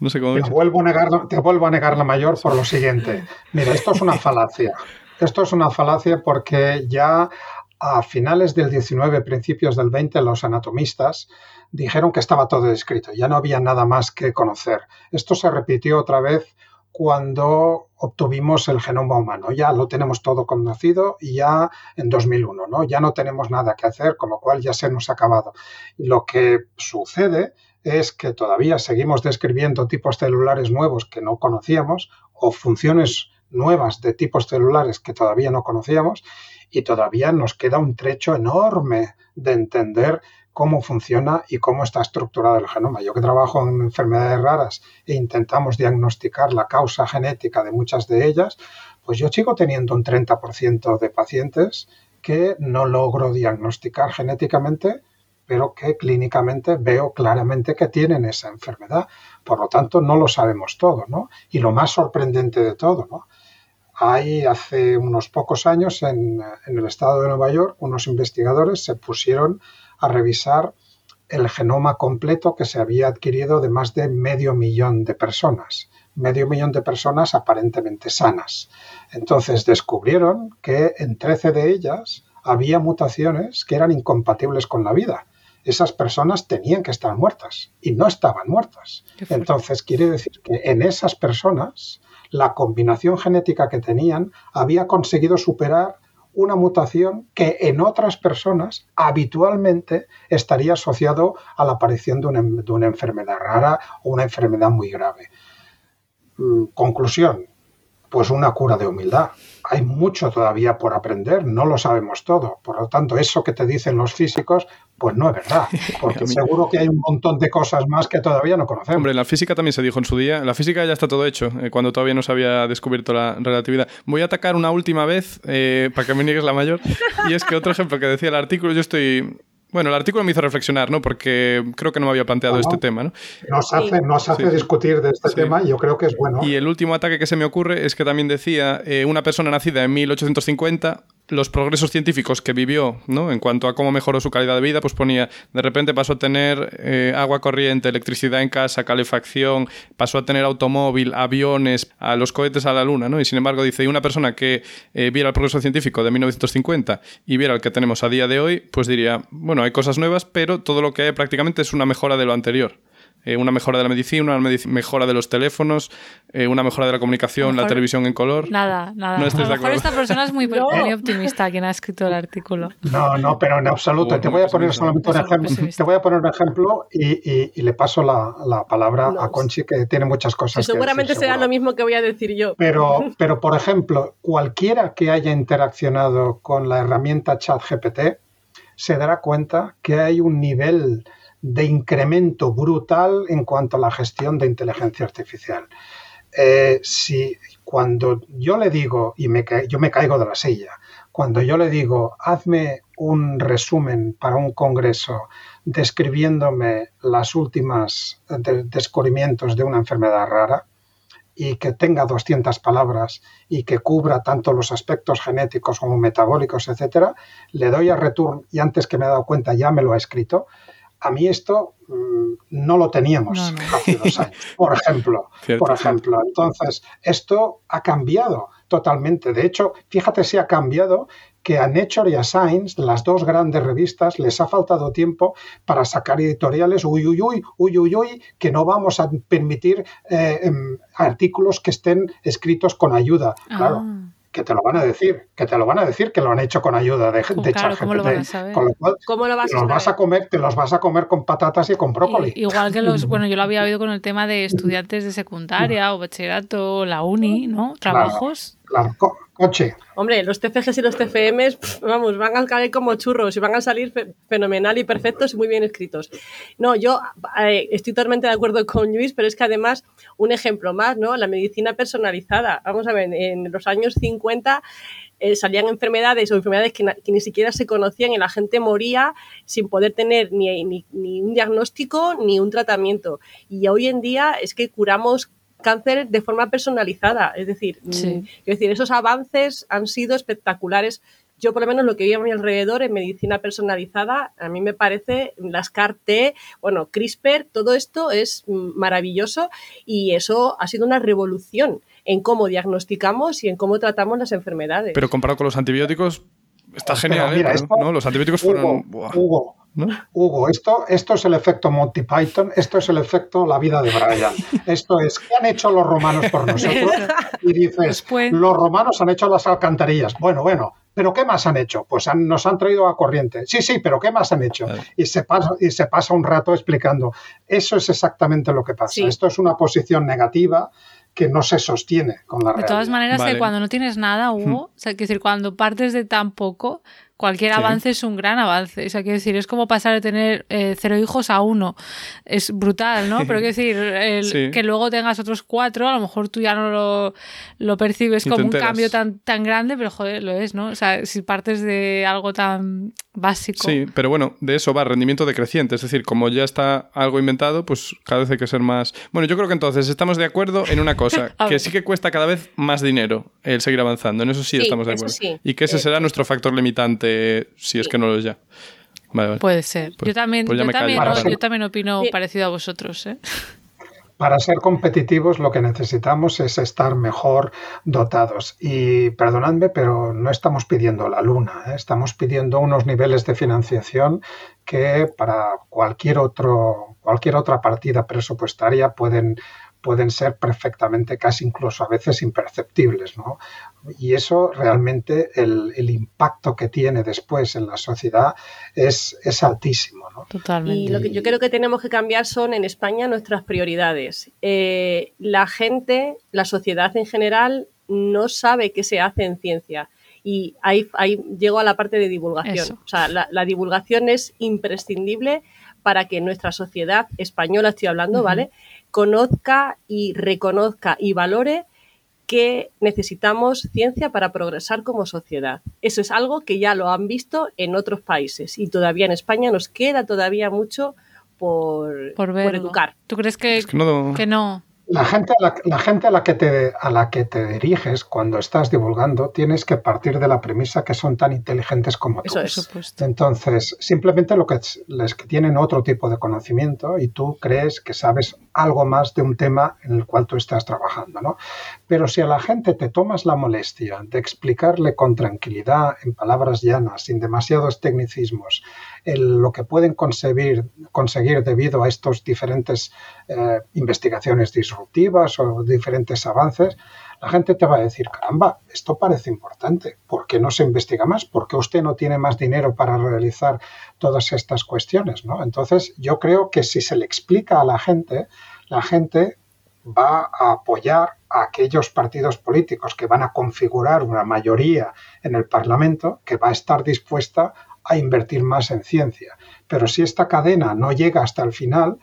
no sé cómo... Te vuelvo, a negar, te vuelvo a negar la mayor por lo siguiente. Mira, esto es una falacia. Esto es una falacia porque ya a finales del 19, principios del 20, los anatomistas dijeron que estaba todo escrito, ya no había nada más que conocer. Esto se repitió otra vez cuando obtuvimos el genoma humano. Ya lo tenemos todo conocido y ya en 2001, ¿no? Ya no tenemos nada que hacer, con lo cual ya se nos ha acabado. Lo que sucede es que todavía seguimos describiendo tipos celulares nuevos que no conocíamos o funciones nuevas de tipos celulares que todavía no conocíamos y todavía nos queda un trecho enorme de entender cómo funciona y cómo está estructurado el genoma. Yo que trabajo en enfermedades raras e intentamos diagnosticar la causa genética de muchas de ellas, pues yo sigo teniendo un 30% de pacientes que no logro diagnosticar genéticamente, pero que clínicamente veo claramente que tienen esa enfermedad. Por lo tanto, no lo sabemos todo, ¿no? Y lo más sorprendente de todo, ¿no? Hay hace unos pocos años en, en el estado de Nueva York unos investigadores se pusieron a revisar el genoma completo que se había adquirido de más de medio millón de personas, medio millón de personas aparentemente sanas. Entonces descubrieron que en 13 de ellas había mutaciones que eran incompatibles con la vida. Esas personas tenían que estar muertas y no estaban muertas. Entonces quiere decir que en esas personas la combinación genética que tenían había conseguido superar una mutación que en otras personas habitualmente estaría asociado a la aparición de una, enfermedad rara o una enfermedad muy grave. Mm, conclusión, pues una cura de humildad. Hay mucho todavía por aprender, no lo sabemos todo. Por lo tanto, eso que te dicen los físicos, pues no es verdad. Porque seguro que hay un montón de cosas más que todavía no conocemos. Hombre, en la física también se dijo en su día. En la física ya está todo hecho, eh, cuando todavía no se había descubierto la relatividad. Voy a atacar una última vez eh, para que me niegues la mayor. Y es que otro ejemplo que decía el artículo, yo estoy bueno, el artículo me hizo reflexionar, ¿no? Porque creo que no me había planteado este tema, ¿no? Nos hace, nos hace discutir de este tema y yo creo que es bueno. Y el último ataque que se me ocurre es que también decía eh, una persona nacida en 1850 los progresos científicos que vivió, ¿no? En cuanto a cómo mejoró su calidad de vida, pues ponía, de repente pasó a tener eh, agua corriente, electricidad en casa, calefacción, pasó a tener automóvil, aviones, a los cohetes a la luna, ¿no? Y sin embargo dice, y una persona que eh, viera el progreso científico de 1950 y viera el que tenemos a día de hoy, pues diría, bueno, hay cosas nuevas, pero todo lo que hay prácticamente es una mejora de lo anterior. Eh, una mejora de la medicina, una mejora de los teléfonos, eh, una mejora de la comunicación, la televisión en color. Nada, nada. No a lo mejor esta persona es muy, optimista quien ha escrito el artículo. No, no, pero en absoluto. te voy a poner solamente un ejemplo. Te voy a poner un ejemplo y, le paso la, palabra a Conchi, que tiene muchas cosas. Que seguramente será lo mismo que voy a decir yo. Pero, pero, por ejemplo, cualquiera que haya interaccionado con la herramienta ChatGPT se dará cuenta que hay un nivel de incremento brutal en cuanto a la gestión de inteligencia artificial. Eh, si cuando yo le digo, y me, yo me caigo de la silla, cuando yo le digo, hazme un resumen para un congreso describiéndome las últimas descubrimientos de una enfermedad rara, y que tenga 200 palabras y que cubra tanto los aspectos genéticos como metabólicos, etcétera, le doy a return y antes que me he dado cuenta ya me lo ha escrito a mí esto mm, no lo teníamos hace dos años, por ejemplo. por ejemplo. Entonces, esto ha cambiado totalmente. De hecho, fíjate si ha cambiado que a Nature y a Science, las dos grandes revistas, les ha faltado tiempo para sacar editoriales, uy, uy, uy, uy, uy, uy, que no vamos a permitir eh, em, artículos que estén escritos con ayuda. Claro, ah que te lo van a decir, que te lo van a decir que lo han hecho con ayuda de, de claro, ¿cómo lo van a saber? Con lo cual, ¿Cómo lo vas, a los vas a comer, te los vas a comer con patatas y con brócoli. igual que los, bueno, yo lo había oído con el tema de estudiantes de secundaria o bachillerato, la uni, ¿no? Trabajos Claro, coche. Hombre, los TFGs y los TFMs, vamos, van a caer como churros y van a salir fenomenal y perfectos y muy bien escritos. No, yo eh, estoy totalmente de acuerdo con Luis, pero es que además, un ejemplo más, ¿no? La medicina personalizada. Vamos a ver, en los años 50 eh, salían enfermedades o enfermedades que, ni siquiera se conocían y la gente moría sin poder tener ni, ni, ni un diagnóstico ni un tratamiento. Y hoy en día es que curamos cáncer de forma personalizada. Es decir, mm, decir, esos avances han sido espectaculares. Yo, por lo menos, lo que vi a mi alrededor en medicina personalizada, a mí me parece las CAR-T, bueno, CRISPR, todo esto es maravilloso y eso ha sido una revolución en cómo diagnosticamos y en cómo tratamos las enfermedades. Pero comparado con los antibióticos, está genial. ¿eh? ¿no? Los antibióticos fueron. Hugo, esto, esto es el efecto Monty Python, esto es el efecto la vida de Brian. Esto es, ¿qué han hecho los romanos por nosotros? Y dices, los romanos han hecho las alcantarillas. Bueno, bueno, ¿pero qué más han hecho? Pues nos han traído a corriente. Sí, sí, pero ¿qué más han hecho? Y se pasa, y se pasa un rato explicando. Eso es exactamente lo que pasa. Esto es una posición negativa que no se sostiene con la realidad. De todas maneras, cuando no tienes nada, Hugo, o sea, que decir, cuando partes de tan poco, cualquier avance es un gran avance. O sea, quiero decir, es como pasar de tener eh, cero hijos a uno. Es brutal, ¿no? Pero quiero decir, que luego tengas otros cuatro, a lo mejor tú ya no lo, percibes como un cambio tan, tan grande, pero joder, lo es, ¿no? O sea, si partes de algo tan básico. Sí, pero bueno, de eso va rendimiento decreciente. Es decir, como ya está algo inventado, pues cada vez hay que ser más. Bueno, yo creo que entonces estamos de acuerdo en una cosa, que sí que cuesta cada vez más dinero el seguir avanzando. En eso sí, estamos de acuerdo. Y que ese eh, será nuestro factor limitante, si es que no lo es ya. Puede ser. Pues, yo también, pues yo, también yo, también, opino parecido a vosotros. ¿eh? para ser competitivos lo que necesitamos es estar mejor dotados. Y perdonadme, pero no estamos pidiendo la luna, ¿eh? estamos pidiendo unos niveles de financiación que para cualquier, otro, cualquier otra partida presupuestaria pueden, pueden ser perfectamente, casi incluso a veces imperceptibles. ¿no? Y eso realmente, el, el, impacto que tiene después en la sociedad es, es altísimo. ¿no? Totalmente. Y lo que yo creo que tenemos que cambiar son en España nuestras prioridades. Eh, la gente, la sociedad en general, no sabe qué se hace en ciencia. Y ahí, ahí llego a la parte de divulgación. O sea, la, la, divulgación es imprescindible para que nuestra sociedad española, estoy hablando, ¿vale? Conozca y reconozca y valore que necesitamos ciencia para progresar como sociedad. Eso es algo que ya lo han visto en otros países y todavía en España nos queda todavía mucho por, educar. ¿Tú crees que, que no? La gente, a la, la, gente a la, que te, a la que te diriges cuando estás divulgando tienes que partir de la premisa que son tan inteligentes como tú. Eso es. Entonces, simplemente lo que les que tienen otro tipo de conocimiento y tú crees que sabes algo más de un tema en el cual tú estás trabajando, ¿no? Pero si a la gente te tomas la molestia de explicarle con tranquilidad, en palabras llanas, sin demasiados tecnicismos, lo que pueden conseguir, debido a estos diferentes eh, investigaciones disruptivas o diferentes avances, la gente te va a decir, caramba, esto parece importante, ¿por qué no se investiga más? ¿Por qué usted no tiene más dinero para realizar todas estas cuestiones? ¿no? Entonces, yo creo que si se le explica a la gente, la gente va a apoyar a aquellos partidos políticos que van a configurar una mayoría en el Parlamento que va a estar dispuesta a invertir más en ciencia. Pero si esta cadena no llega hasta el final,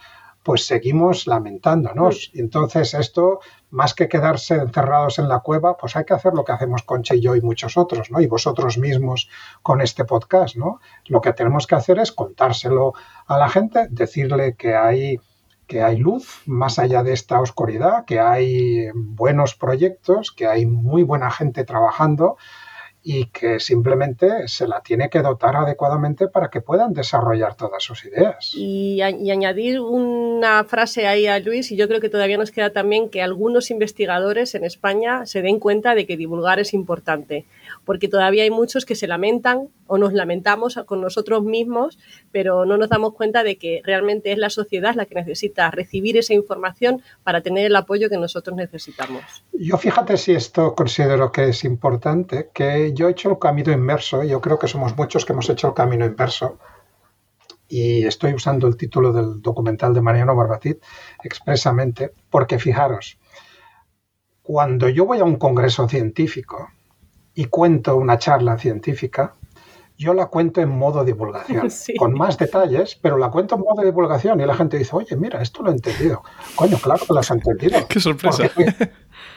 pues seguimos lamentándonos. Y entonces esto, más que quedarse encerrados en la cueva, pues hay que hacer lo que hacemos Concha y yo y muchos otros, ¿no? Y vosotros mismos con este podcast, ¿no? Lo que tenemos que hacer es contárselo a la gente, decirle que hay que hay luz más allá de esta oscuridad, que hay buenos proyectos, que hay muy buena gente trabajando, y que simplemente se la tiene que dotar adecuadamente para que puedan desarrollar todas sus ideas. Y, añadir una frase ahí a Luis, y yo creo que todavía nos queda también que algunos investigadores en España se den cuenta de que divulgar es importante porque todavía hay muchos que se lamentan o nos lamentamos con nosotros mismos, pero no nos damos cuenta de que realmente es la sociedad la que necesita recibir esa información para tener el apoyo que nosotros necesitamos. Yo fíjate si esto considero que es importante, que yo he hecho el camino inverso, yo creo que somos muchos que hemos hecho el camino inverso, y estoy usando el título del documental de Mariano Barbatit expresamente, porque fijaros, cuando yo voy a un congreso científico y cuento una charla científica, yo la cuento en modo divulgación, con más detalles, pero la cuento en modo divulgación y la gente dice, oye, mira, esto lo he entendido. Coño, claro que lo has entendido. Qué sorpresa.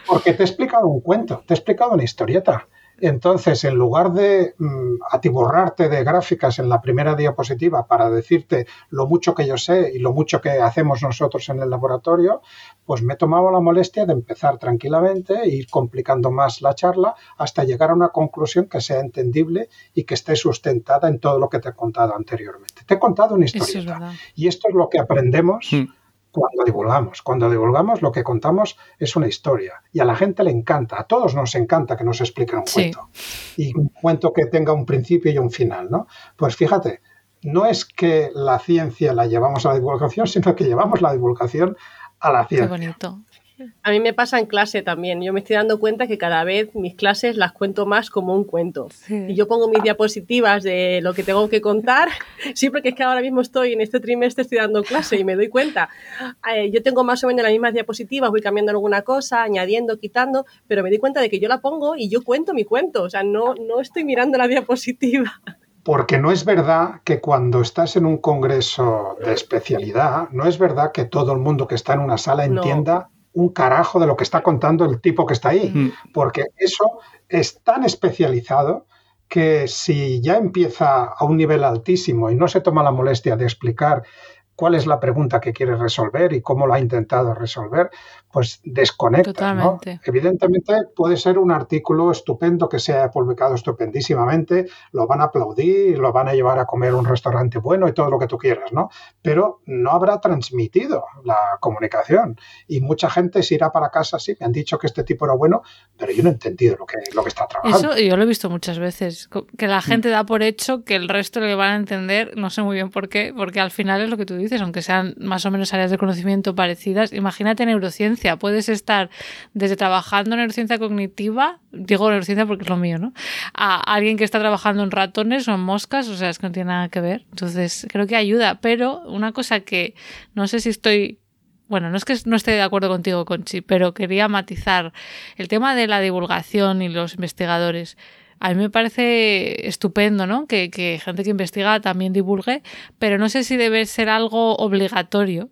porque te he explicado un cuento, te he explicado una historieta. Entonces, en lugar de mm, atiborrarte de gráficas en la primera diapositiva para decirte lo mucho que yo sé y lo mucho que hacemos nosotros en el laboratorio, pues me he tomado la molestia de empezar tranquilamente e ir complicando más la charla hasta llegar a una conclusión que sea entendible y que esté sustentada en todo lo que te he contado anteriormente. Te he contado una historieta. y esto es lo que aprendemos. Mm cuando divulgamos. Cuando divulgamos lo que contamos es una historia y a la gente le encanta, a todos nos encanta que nos expliquen un cuento y un cuento que tenga un principio y un final, ¿no? Pues fíjate, no es que la ciencia la llevamos a la divulgación, sino que llevamos la divulgación a la ciencia. Qué bonito. A mí me pasa en clase también. Yo me estoy dando cuenta que cada vez mis clases las cuento más como un cuento. Y yo pongo mis diapositivas de lo que tengo que contar. Sí, porque es que ahora mismo estoy en este trimestre estoy dando clase y me doy cuenta. Eh, yo tengo más o menos las mismas diapositivas, voy cambiando alguna cosa, añadiendo, quitando, pero me doy cuenta de que yo la pongo y yo cuento mi cuento. O sea, no, no estoy mirando la diapositiva. Porque no es verdad que cuando estás en un congreso de especialidad, no es verdad que todo el mundo que está en una sala entienda un carajo de lo que está contando el tipo que está ahí, mm. porque eso es tan especializado que si ya empieza a un nivel altísimo y no se toma la molestia de explicar cuál es la pregunta que quiere resolver y cómo lo ha intentado resolver, pues desconecta. ¿no? Evidentemente puede ser un artículo estupendo que se haya publicado estupendísimamente, lo van a aplaudir, lo van a llevar a comer a un restaurante bueno y todo lo que tú quieras, ¿no? Pero no habrá transmitido la comunicación y mucha gente se irá para casa, sí, me han dicho que este tipo era bueno, pero yo no he entendido lo que, lo que está trabajando. Eso yo lo he visto muchas veces, que la gente da por hecho que el resto le van a entender, no sé muy bien por qué, porque al final es lo que tú dices aunque sean más o menos áreas de conocimiento parecidas. Imagínate neurociencia, puedes estar desde trabajando en neurociencia cognitiva, digo neurociencia porque es lo mío, ¿no? A alguien que está trabajando en ratones o en moscas, o sea, es que no tiene nada que ver. Entonces, creo que ayuda, pero una cosa que no sé si estoy bueno, no es que no esté de acuerdo contigo, Conchi, pero quería matizar el tema de la divulgación y los investigadores a mí me parece estupendo, ¿no? Que, gente que investiga también divulgue, pero no sé si debe ser algo obligatorio.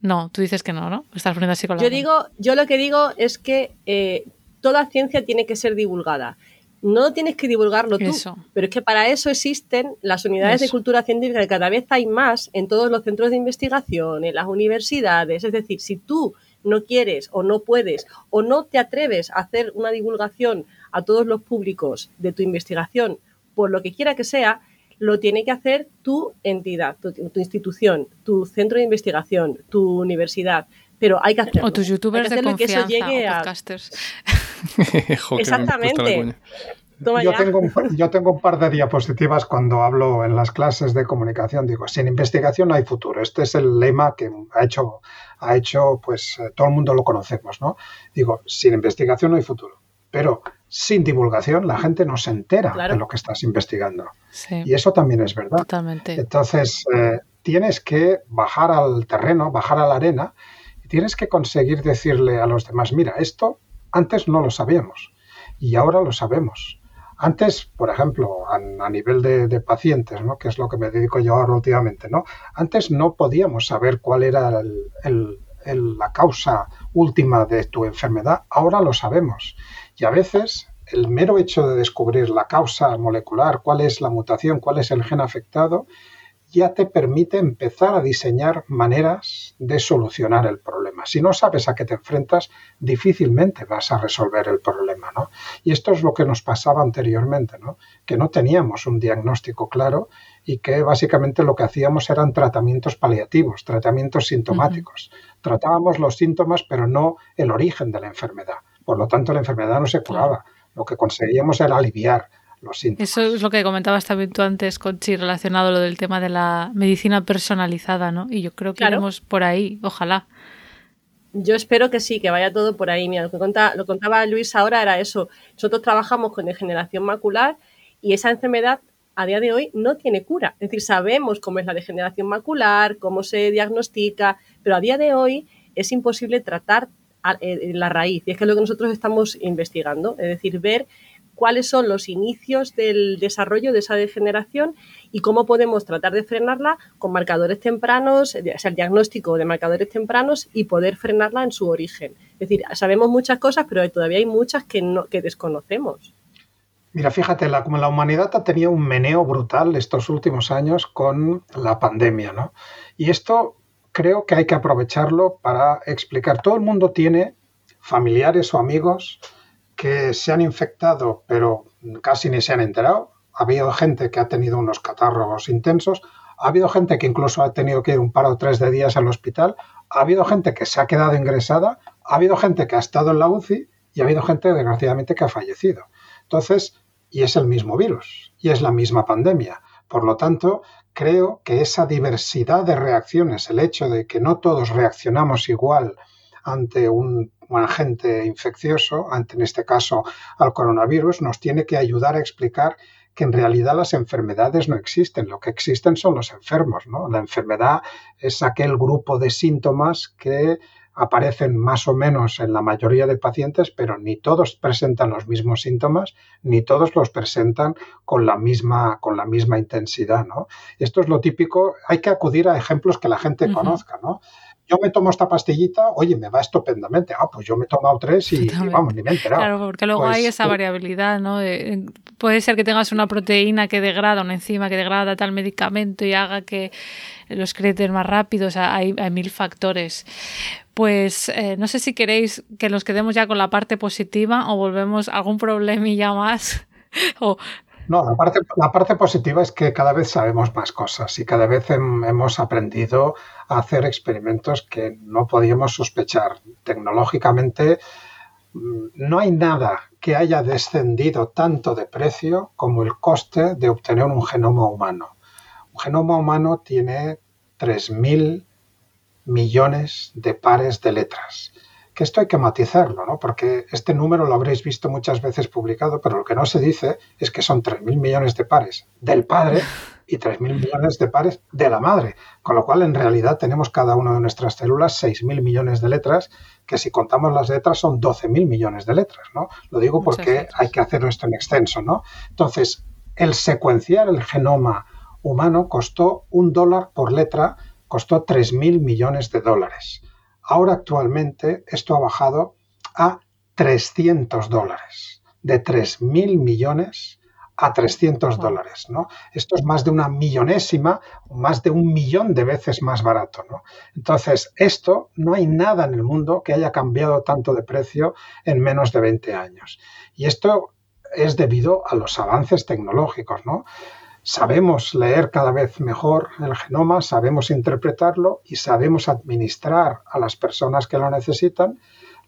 No, tú dices que no, ¿no? Estás poniendo así con Yo digo, yo lo que digo es que eh, toda ciencia tiene que ser divulgada. No tienes que divulgarlo tú, pero es que para eso existen las unidades de cultura científica que cada vez hay más en todos los centros de investigación, en las universidades. Es decir, si tú no quieres o no puedes o no te atreves a hacer una divulgación a todos los públicos de tu investigación, por lo que quiera que sea, lo tiene que hacer tu entidad, tu, institución, tu centro de investigación, tu universidad. Pero hay que hacerlo. O tus youtubers de confianza, que eso llegue a... podcasters. Exactamente. Yo tengo, un, yo tengo, un, par de diapositivas cuando hablo en las clases de comunicación. Digo, sin investigación no hay futuro. Este es el lema que ha hecho, ha hecho pues eh, todo el mundo lo conocemos, ¿no? Digo, sin investigación no hay futuro. Pero sin divulgación la gente no se entera de lo que estás investigando. Y eso también es verdad. Totalmente. Entonces, eh, tienes que bajar al terreno, bajar a la arena, y tienes que conseguir decirle a los demás, mira, esto antes no lo sabíamos y ahora lo sabemos. Antes, por ejemplo, a, nivel de, pacientes, ¿no? que es lo que me dedico yo ahora últimamente, ¿no? antes no podíamos saber cuál era la causa última de tu enfermedad, ahora lo sabemos. Y a veces el mero hecho de descubrir la causa molecular, cuál es la mutación, cuál es el gen afectado, ya te permite empezar a diseñar maneras de solucionar el problema. Si no sabes a qué te enfrentas, difícilmente vas a resolver el problema. ¿no? Y esto es lo que nos pasaba anteriormente, ¿no? que no teníamos un diagnóstico claro y que básicamente lo que hacíamos eran tratamientos paliativos, tratamientos sintomáticos. Tratábamos los síntomas, pero no el origen de la enfermedad. Por lo tanto, la enfermedad no se curaba. Lo que conseguíamos era aliviar los síntomas. Eso es lo que comentabas también tú antes, Conchi, relacionado a lo del tema de la medicina personalizada, ¿no? Y yo creo que iremos por ahí, ojalá. Yo espero que sí, que vaya todo por ahí. Mira, lo que contaba, lo contaba Luis ahora era eso. Nosotros trabajamos con degeneración macular y esa enfermedad a día de hoy no tiene cura. Es decir, sabemos cómo es la degeneración macular, cómo se diagnostica, pero a día de hoy es imposible tratar la raíz. Y es que es lo que nosotros estamos investigando, es decir, ver cuáles son los inicios del desarrollo de esa degeneración y cómo podemos tratar de frenarla con marcadores tempranos, sea, el diagnóstico de marcadores tempranos y poder frenarla en su origen. Es decir, sabemos muchas cosas, pero todavía hay muchas que, no, que desconocemos. Mira, fíjate, la, como la humanidad ha tenido un meneo brutal estos últimos años con la pandemia, ¿no? Y esto creo que hay que aprovecharlo para explicar. Todo el mundo tiene familiares o amigos que se han infectado, pero casi ni se han enterado. Ha habido gente que ha tenido unos catarros intensos, ha habido gente que incluso ha tenido que ir un par o tres de días al hospital, ha habido gente que se ha quedado ingresada, ha habido gente que ha estado en la UCI y ha habido gente, desgraciadamente, que ha fallecido. Entonces, y es el mismo virus y es la misma pandemia. Por lo tanto, creo que esa diversidad de reacciones, el hecho de que no todos reaccionamos igual ante un, agente infeccioso, ante en este caso al coronavirus, nos tiene que ayudar a explicar que en realidad las enfermedades no existen, lo que existen son los enfermos. ¿no? La enfermedad es aquel grupo de síntomas que aparecen más o menos en la mayoría de pacientes, pero ni todos presentan los mismos síntomas, ni todos los presentan con la misma, con la misma intensidad. ¿no? Esto es lo típico, hay que acudir a ejemplos que la gente conozca. ¿no? Yo me tomo esta pastillita, oye, me va estupendamente. Ah, pues yo me he tomado tres y, vamos, ni me he enterado. Claro, porque luego hay pues, esa variabilidad, ¿no? puede ser que tengas una proteína que degrada, una enzima que degrada tal medicamento y haga que los cretes más rápidos. hay, hay mil factores. Pues eh, no sé si queréis que nos quedemos ya con la parte positiva o volvemos a algún problemilla más. o no, la parte, positiva es que cada vez sabemos más cosas y cada vez hemos aprendido a hacer experimentos que no podíamos sospechar. Tecnológicamente mm, no hay nada que haya descendido tanto de precio como el coste de obtener un genoma humano. Un genoma humano tiene 3.000 millones de pares de letras esto hay que matizarlo, ¿no? porque este número lo habréis visto muchas veces publicado, pero lo que no se dice es que son 3.000 millones de pares del padre y 3.000 millones de pares de la madre, con lo cual en realidad tenemos cada una de nuestras células 6.000 millones de letras, que si contamos las letras son 12.000 millones de letras. ¿no? Lo digo porque hay que hacerlo esto en extenso. ¿no? Entonces, el secuenciar el genoma humano costó un dólar por letra, costó 3.000 millones de dólares. Ahora actualmente esto ha bajado a 300 dólares, de 3.000 millones a 300 dólares. ¿no? Esto es más de una millonésima, más de un millón de veces más barato. ¿no? Entonces, esto no hay nada en el mundo que haya cambiado tanto de precio en menos de 20 años. Y esto es debido a los avances tecnológicos. ¿no? Sabemos leer cada vez mejor el genoma, sabemos interpretarlo y sabemos administrar a las personas que lo necesitan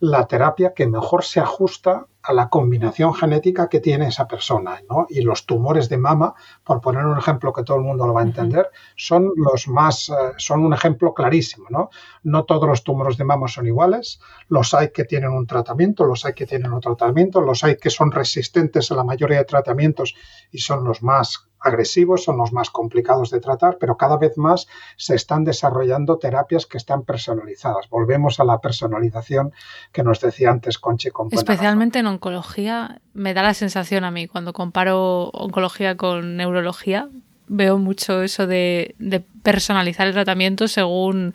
la terapia que mejor se ajusta a la combinación genética que tiene esa persona. Y los tumores de mama, por poner un ejemplo que todo el mundo lo va a entender, son los más, eh, son un ejemplo clarísimo. ¿no? no todos los tumores de mama son iguales, los hay que tienen un tratamiento, los hay que tienen otro tratamiento, los hay que son resistentes a la mayoría de tratamientos y son los más agresivos, son los más complicados de tratar, pero cada vez más se están desarrollando terapias que están personalizadas. Volvemos a la personalización que nos decía antes Conchi con Especialmente en oncología, me da la sensación a mí, cuando comparo oncología con neurología, veo mucho eso de personalizar el tratamiento según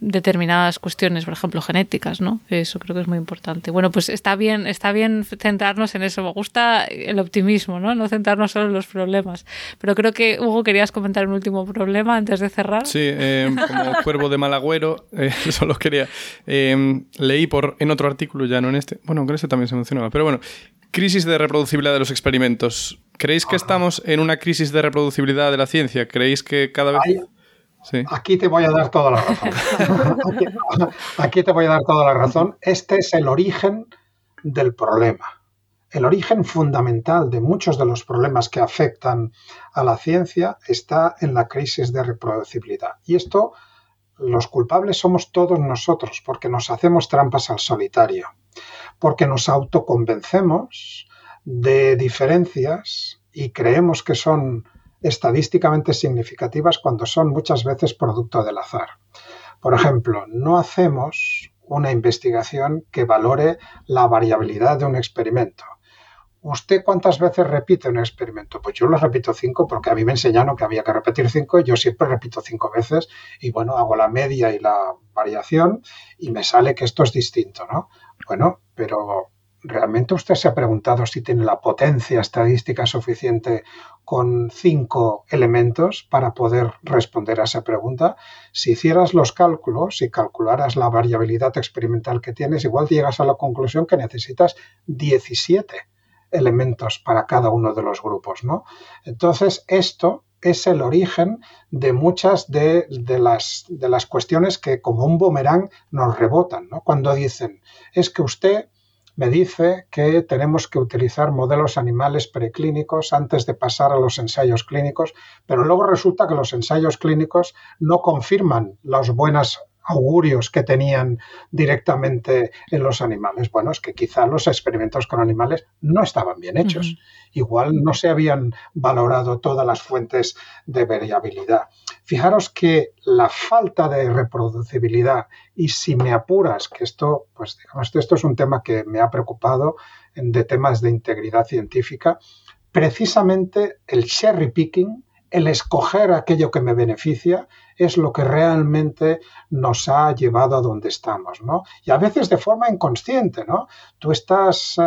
determinadas cuestiones, por ejemplo, genéticas, ¿no? Eso creo que es muy importante. Bueno, pues está bien, está bien centrarnos en eso. Me gusta el optimismo, ¿no? No centrarnos solo en los problemas. Pero creo que, Hugo, querías comentar un último problema antes de cerrar. Sí, eh, como cuervo de malagüero, eh, solo quería... Eh, leí por, en otro artículo, ya no en este... Bueno, con este también se mencionaba. Pero bueno, crisis de reproducibilidad de los experimentos. ¿Creéis que estamos en una crisis de reproducibilidad de la ciencia? ¿Creéis que cada vez... Aquí te voy a dar toda la razón. aquí, te voy a dar toda la razón. Este es el origen del problema. El origen fundamental de muchos de los problemas que afectan a la ciencia está en la crisis de reproducibilidad. Y esto, los culpables somos todos nosotros, porque nos hacemos trampas al solitario, porque nos autoconvencemos de diferencias y creemos que son estadísticamente significativas cuando son muchas veces producto del azar. Por ejemplo, no hacemos una investigación que valore la variabilidad de un experimento. ¿Usted cuántas veces repite un experimento? Pues yo lo repito cinco porque a mí me enseñaron que había que repetir cinco yo siempre repito cinco veces y bueno, hago la media y la variación y me sale que esto es distinto, ¿no? Bueno, pero ¿realmente usted se ha preguntado si tiene la potencia estadística suficiente con cinco elementos para poder responder a esa pregunta? Si hicieras los cálculos, si calcularas la variabilidad experimental que tienes, igual llegas a la conclusión que necesitas 17 elementos para cada uno de los grupos, ¿no? Entonces, esto es el origen de muchas de, las, de las cuestiones que como un boomerang nos rebotan, ¿no? Cuando dicen, es que usted me dice que tenemos que utilizar modelos animales preclínicos antes de pasar a los ensayos clínicos, pero luego resulta que los ensayos clínicos no confirman las buenas augurios que tenían directamente en los animales. Bueno, es que quizá los experimentos con animales no estaban bien hechos. Igual no se habían valorado todas las fuentes de variabilidad. Fijaros que la falta de reproducibilidad, y si me apuras, que esto, pues digamos, esto es un tema que me ha preocupado de temas de integridad científica, precisamente el cherry picking, el escoger aquello que me beneficia, es lo que realmente nos ha llevado a donde estamos, ¿no? Y a veces de forma inconsciente, ¿no? Tú estás eh,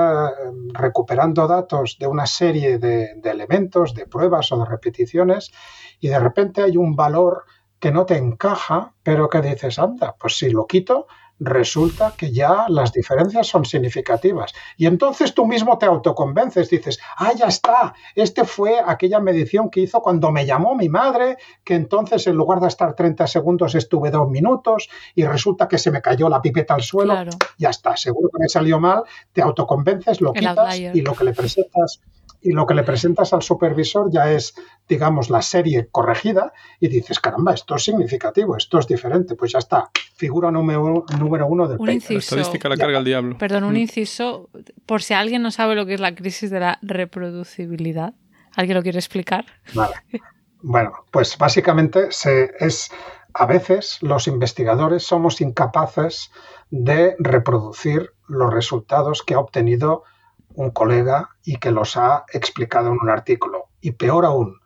recuperando datos de una serie de, de elementos, de pruebas o de repeticiones, y de repente hay un valor que no te encaja, pero que dices, anda, pues si lo quito, resulta que ya las diferencias son significativas. Y entonces tú mismo te autoconvences, dices, ah, ya está, este fue aquella medición que hizo cuando me llamó mi madre, que entonces en lugar de estar 30 segundos estuve dos minutos y resulta que se me cayó la pipeta al suelo. Ya está, seguro que me salió mal, te autoconvences, lo quitas y lo que le presentas y lo que le presentas al supervisor ya es, digamos, la serie corregida y dices, caramba, esto es significativo, esto es diferente, pues ya está, figura número, número uno del un Inciso, la estadística la carga el diablo. Perdón, un mm. inciso, por si alguien no sabe lo que es la crisis de la reproducibilidad, ¿alguien lo quiere explicar? Vale. Bueno, pues básicamente se, es a veces los investigadores somos incapaces de reproducir los resultados que ha obtenido un colega y que los ha explicado en un artículo. Y peor aún,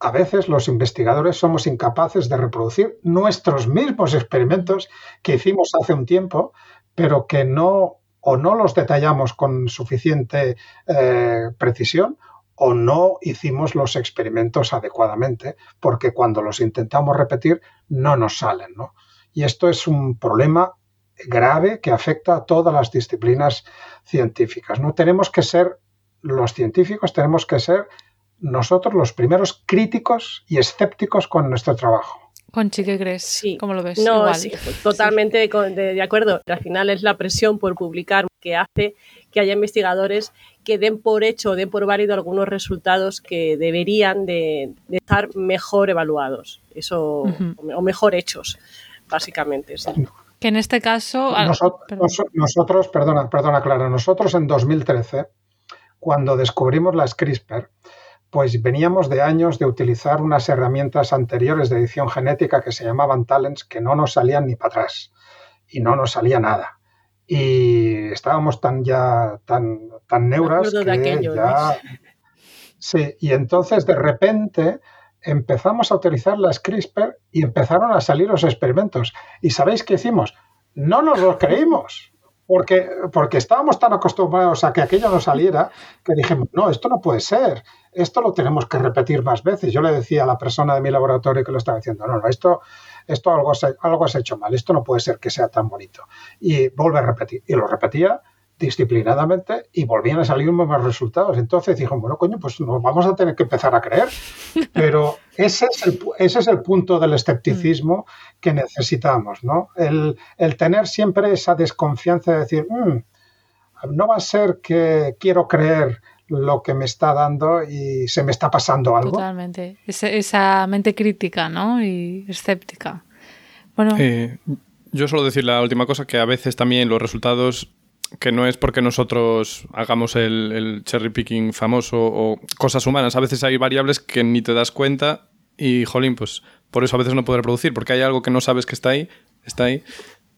a veces los investigadores somos incapaces de reproducir nuestros mismos experimentos que hicimos hace un tiempo, pero que no o no los detallamos con suficiente eh, precisión o no hicimos los experimentos adecuadamente, porque cuando los intentamos repetir no nos salen. ¿no? Y esto es un problema grave que afecta a todas las disciplinas científicas. No tenemos que ser los científicos, tenemos que ser nosotros los primeros críticos y escépticos con nuestro trabajo. Conchi, ¿qué crees? Sí. ¿Cómo lo ves? No, totalmente De, acuerdo. Al final es la presión por publicar que hace que haya investigadores que den por hecho o den por válido algunos resultados que deberían de, estar mejor evaluados eso, o mejor hechos, básicamente. Sí. Que en este caso. Nosotros, perdona, perdona, Clara, nosotros en 2013, cuando descubrimos las CRISPR, pues veníamos de años de utilizar unas herramientas anteriores de edición genética que se llamaban talents, que no nos salían ni para atrás y no nos salía nada. Y estábamos tan ya tan, tan neuras que ya. Sí, y entonces de repente empezamos a utilizar las CRISPR y empezaron a salir los experimentos. ¿Y sabéis qué hicimos? No nos los creímos, porque, porque estábamos tan acostumbrados a que aquello no saliera que dijimos, no, esto no puede ser, esto lo tenemos que repetir más veces. Yo le decía a la persona de mi laboratorio que lo estaba diciendo, no, no, esto, esto algo, algo has hecho mal, esto no puede ser que sea tan bonito. Y vuelve a repetir. Y lo repetía disciplinadamente y volvían a salir más resultados. Entonces dijo, bueno, coño, pues nos vamos a tener que empezar a creer. Pero ese es el, ese es el punto del escepticismo que necesitamos, ¿no? El, tener siempre esa desconfianza de decir, mm, no va a ser que quiero creer lo que me está dando y se me está pasando algo. Totalmente. Esa, mente crítica, ¿no? Y escéptica. Bueno. Eh, yo solo decir la última cosa, que a veces también los resultados que no es porque nosotros hagamos el, cherry picking famoso o cosas humanas. A veces hay variables que ni te das cuenta y, jolín, pues por eso a veces no puede reproducir, porque hay algo que no sabes que está ahí, está ahí,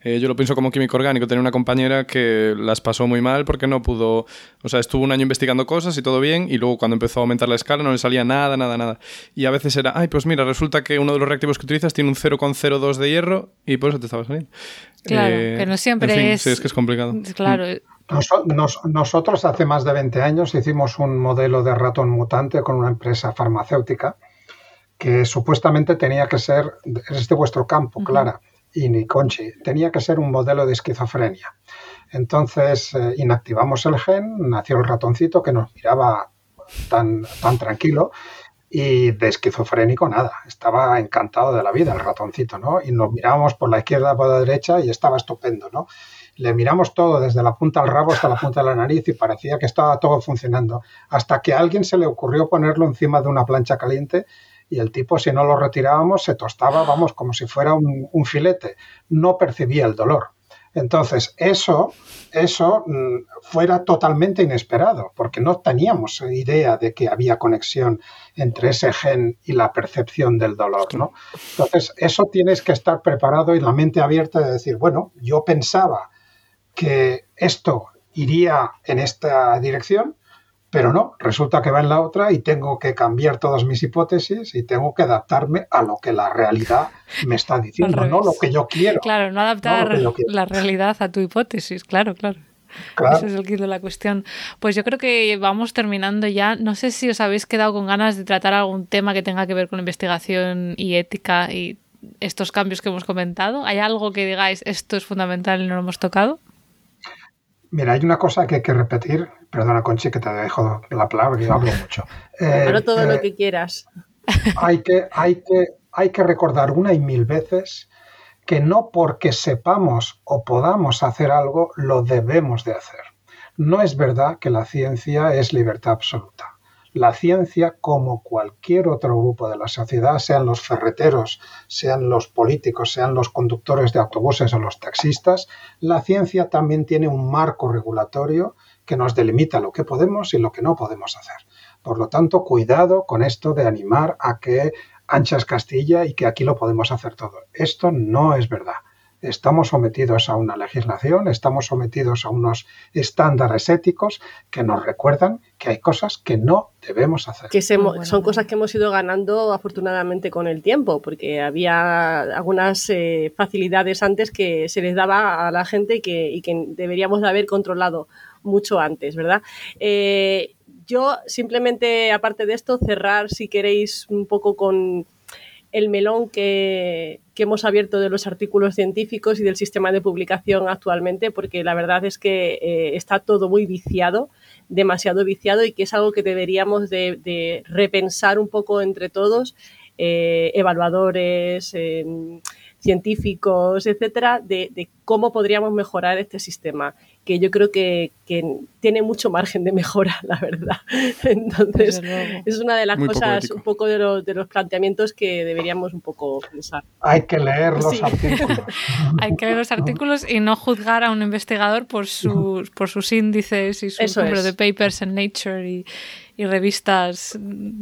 Eh, yo lo pienso como químico orgánico. Tenía una compañera que las pasó muy mal porque no pudo. O sea, estuvo un año investigando cosas y todo bien, y luego cuando empezó a aumentar la escala no le salía nada, nada, nada. Y a veces era, ay, pues mira, resulta que uno de los reactivos que utilizas tiene un 0,02 de hierro y por eso te estaba saliendo. Claro, eh, que no siempre es. Sí, es que es complicado. Claro. Nosotros hace más de 20 años hicimos un modelo de ratón mutante con una empresa farmacéutica que supuestamente tenía que ser, es de vuestro campo, Clara y ni Conchi, tenía que ser un modelo de esquizofrenia. Entonces eh, inactivamos el gen, nació el ratoncito que nos miraba tan, tan tranquilo y de esquizofrénico nada, estaba encantado de la vida el ratoncito, ¿no? Y nos mirábamos por la izquierda, por la derecha y estaba estupendo, ¿no? Le miramos todo, desde la punta al rabo hasta la punta de la nariz y parecía que estaba todo funcionando, hasta que a alguien se le ocurrió ponerlo encima de una plancha caliente y el tipo, si no lo retirábamos, se tostaba, vamos, como si fuera un, filete. No percibía el dolor. Entonces, eso, eso mm, fuera totalmente inesperado, porque no teníamos idea de que había conexión entre ese gen y la percepción del dolor, ¿no? Entonces, eso tienes que estar preparado y la mente abierta de decir, bueno, yo pensaba que esto iría en esta dirección, pero no, resulta que va en la otra y tengo que cambiar todas mis hipótesis y tengo que adaptarme a lo que la realidad me está diciendo, no lo que yo quiero. Claro, no adaptar la realidad a tu hipótesis, claro, claro. Ese es el kit de la cuestión. Pues yo creo que vamos terminando ya. No sé si os habéis quedado con ganas de tratar algún tema que tenga que ver con investigación y ética y estos cambios que hemos comentado. ¿Hay algo que digáis esto es fundamental y no lo hemos tocado? Mira, hay una cosa que hay que repetir. Perdona, Conchi, que te dejo la palabra, que yo hablo mucho. Pero todo lo eh, que quieras. Hay que, hay, que, hay que recordar una y mil veces que no porque sepamos o podamos hacer algo, lo debemos de hacer. No es verdad que la ciencia es libertad absoluta la ciencia, como cualquier otro grupo de la sociedad, sean los ferreteros, sean los políticos, sean los conductores de autobuses o los taxistas, la ciencia también tiene un marco regulatorio que nos delimita lo que podemos y lo que no podemos hacer. Por lo tanto, cuidado con esto de animar a que anchas Castilla y que aquí lo podemos hacer todo. Esto no es verdad estamos sometidos a una legislación, estamos sometidos a unos estándares éticos que nos recuerdan que hay cosas que no debemos hacer. Que son cosas que hemos ido ganando afortunadamente con el tiempo, porque había algunas eh, facilidades antes que se les daba a la gente y que, deberíamos de haber controlado mucho antes, ¿verdad? Eh, yo simplemente, aparte de esto, cerrar, si queréis, un poco con el melón que, hemos abierto de los artículos científicos y del sistema de publicación actualmente, porque la verdad es que eh, está todo muy viciado, demasiado viciado y que es algo que deberíamos de, repensar un poco entre todos, eh, evaluadores, em, científicos, etcétera, de, cómo podríamos mejorar este sistema, que yo creo que, tiene mucho margen de mejora, la verdad. Entonces, es una de las cosas, un poco de, los, de los planteamientos que deberíamos un poco pensar. Hay que leer los artículos. Hay que leer los artículos y no juzgar a un investigador por sus, por sus índices y su número de papers en Nature y y revistas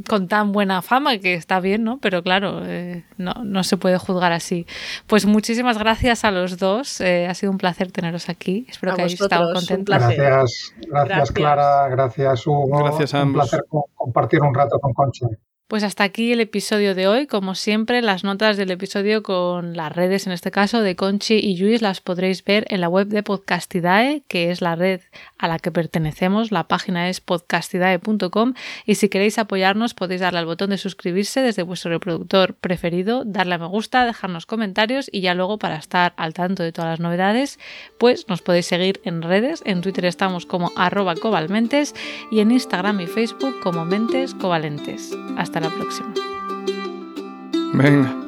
con tan buena fama, que está bien, ¿no? Pero claro, eh, no, no, se puede juzgar así. Pues muchísimas gracias a los dos. Eh, ha sido un placer teneros aquí. Espero que hayáis estado contentos. Gracias, gracias, Clara, gracias Hugo. Gracias a ambos. Un placer compartir un rato con Concha. Pues hasta aquí el episodio de hoy. Como siempre, las notas del episodio con las redes, en este caso de Conchi y Luis, las podréis ver en la web de Podcastidae, que es la red a la que pertenecemos. La página es podcastidae.com y si queréis apoyarnos podéis darle al botón de suscribirse desde vuestro reproductor preferido, darle a me gusta, dejarnos comentarios y ya luego para estar al tanto de todas las novedades, pues nos podéis seguir en redes. En Twitter estamos como arroba covalmentes y en Instagram y Facebook como mentes covalentes. Hasta la próxima. Venga.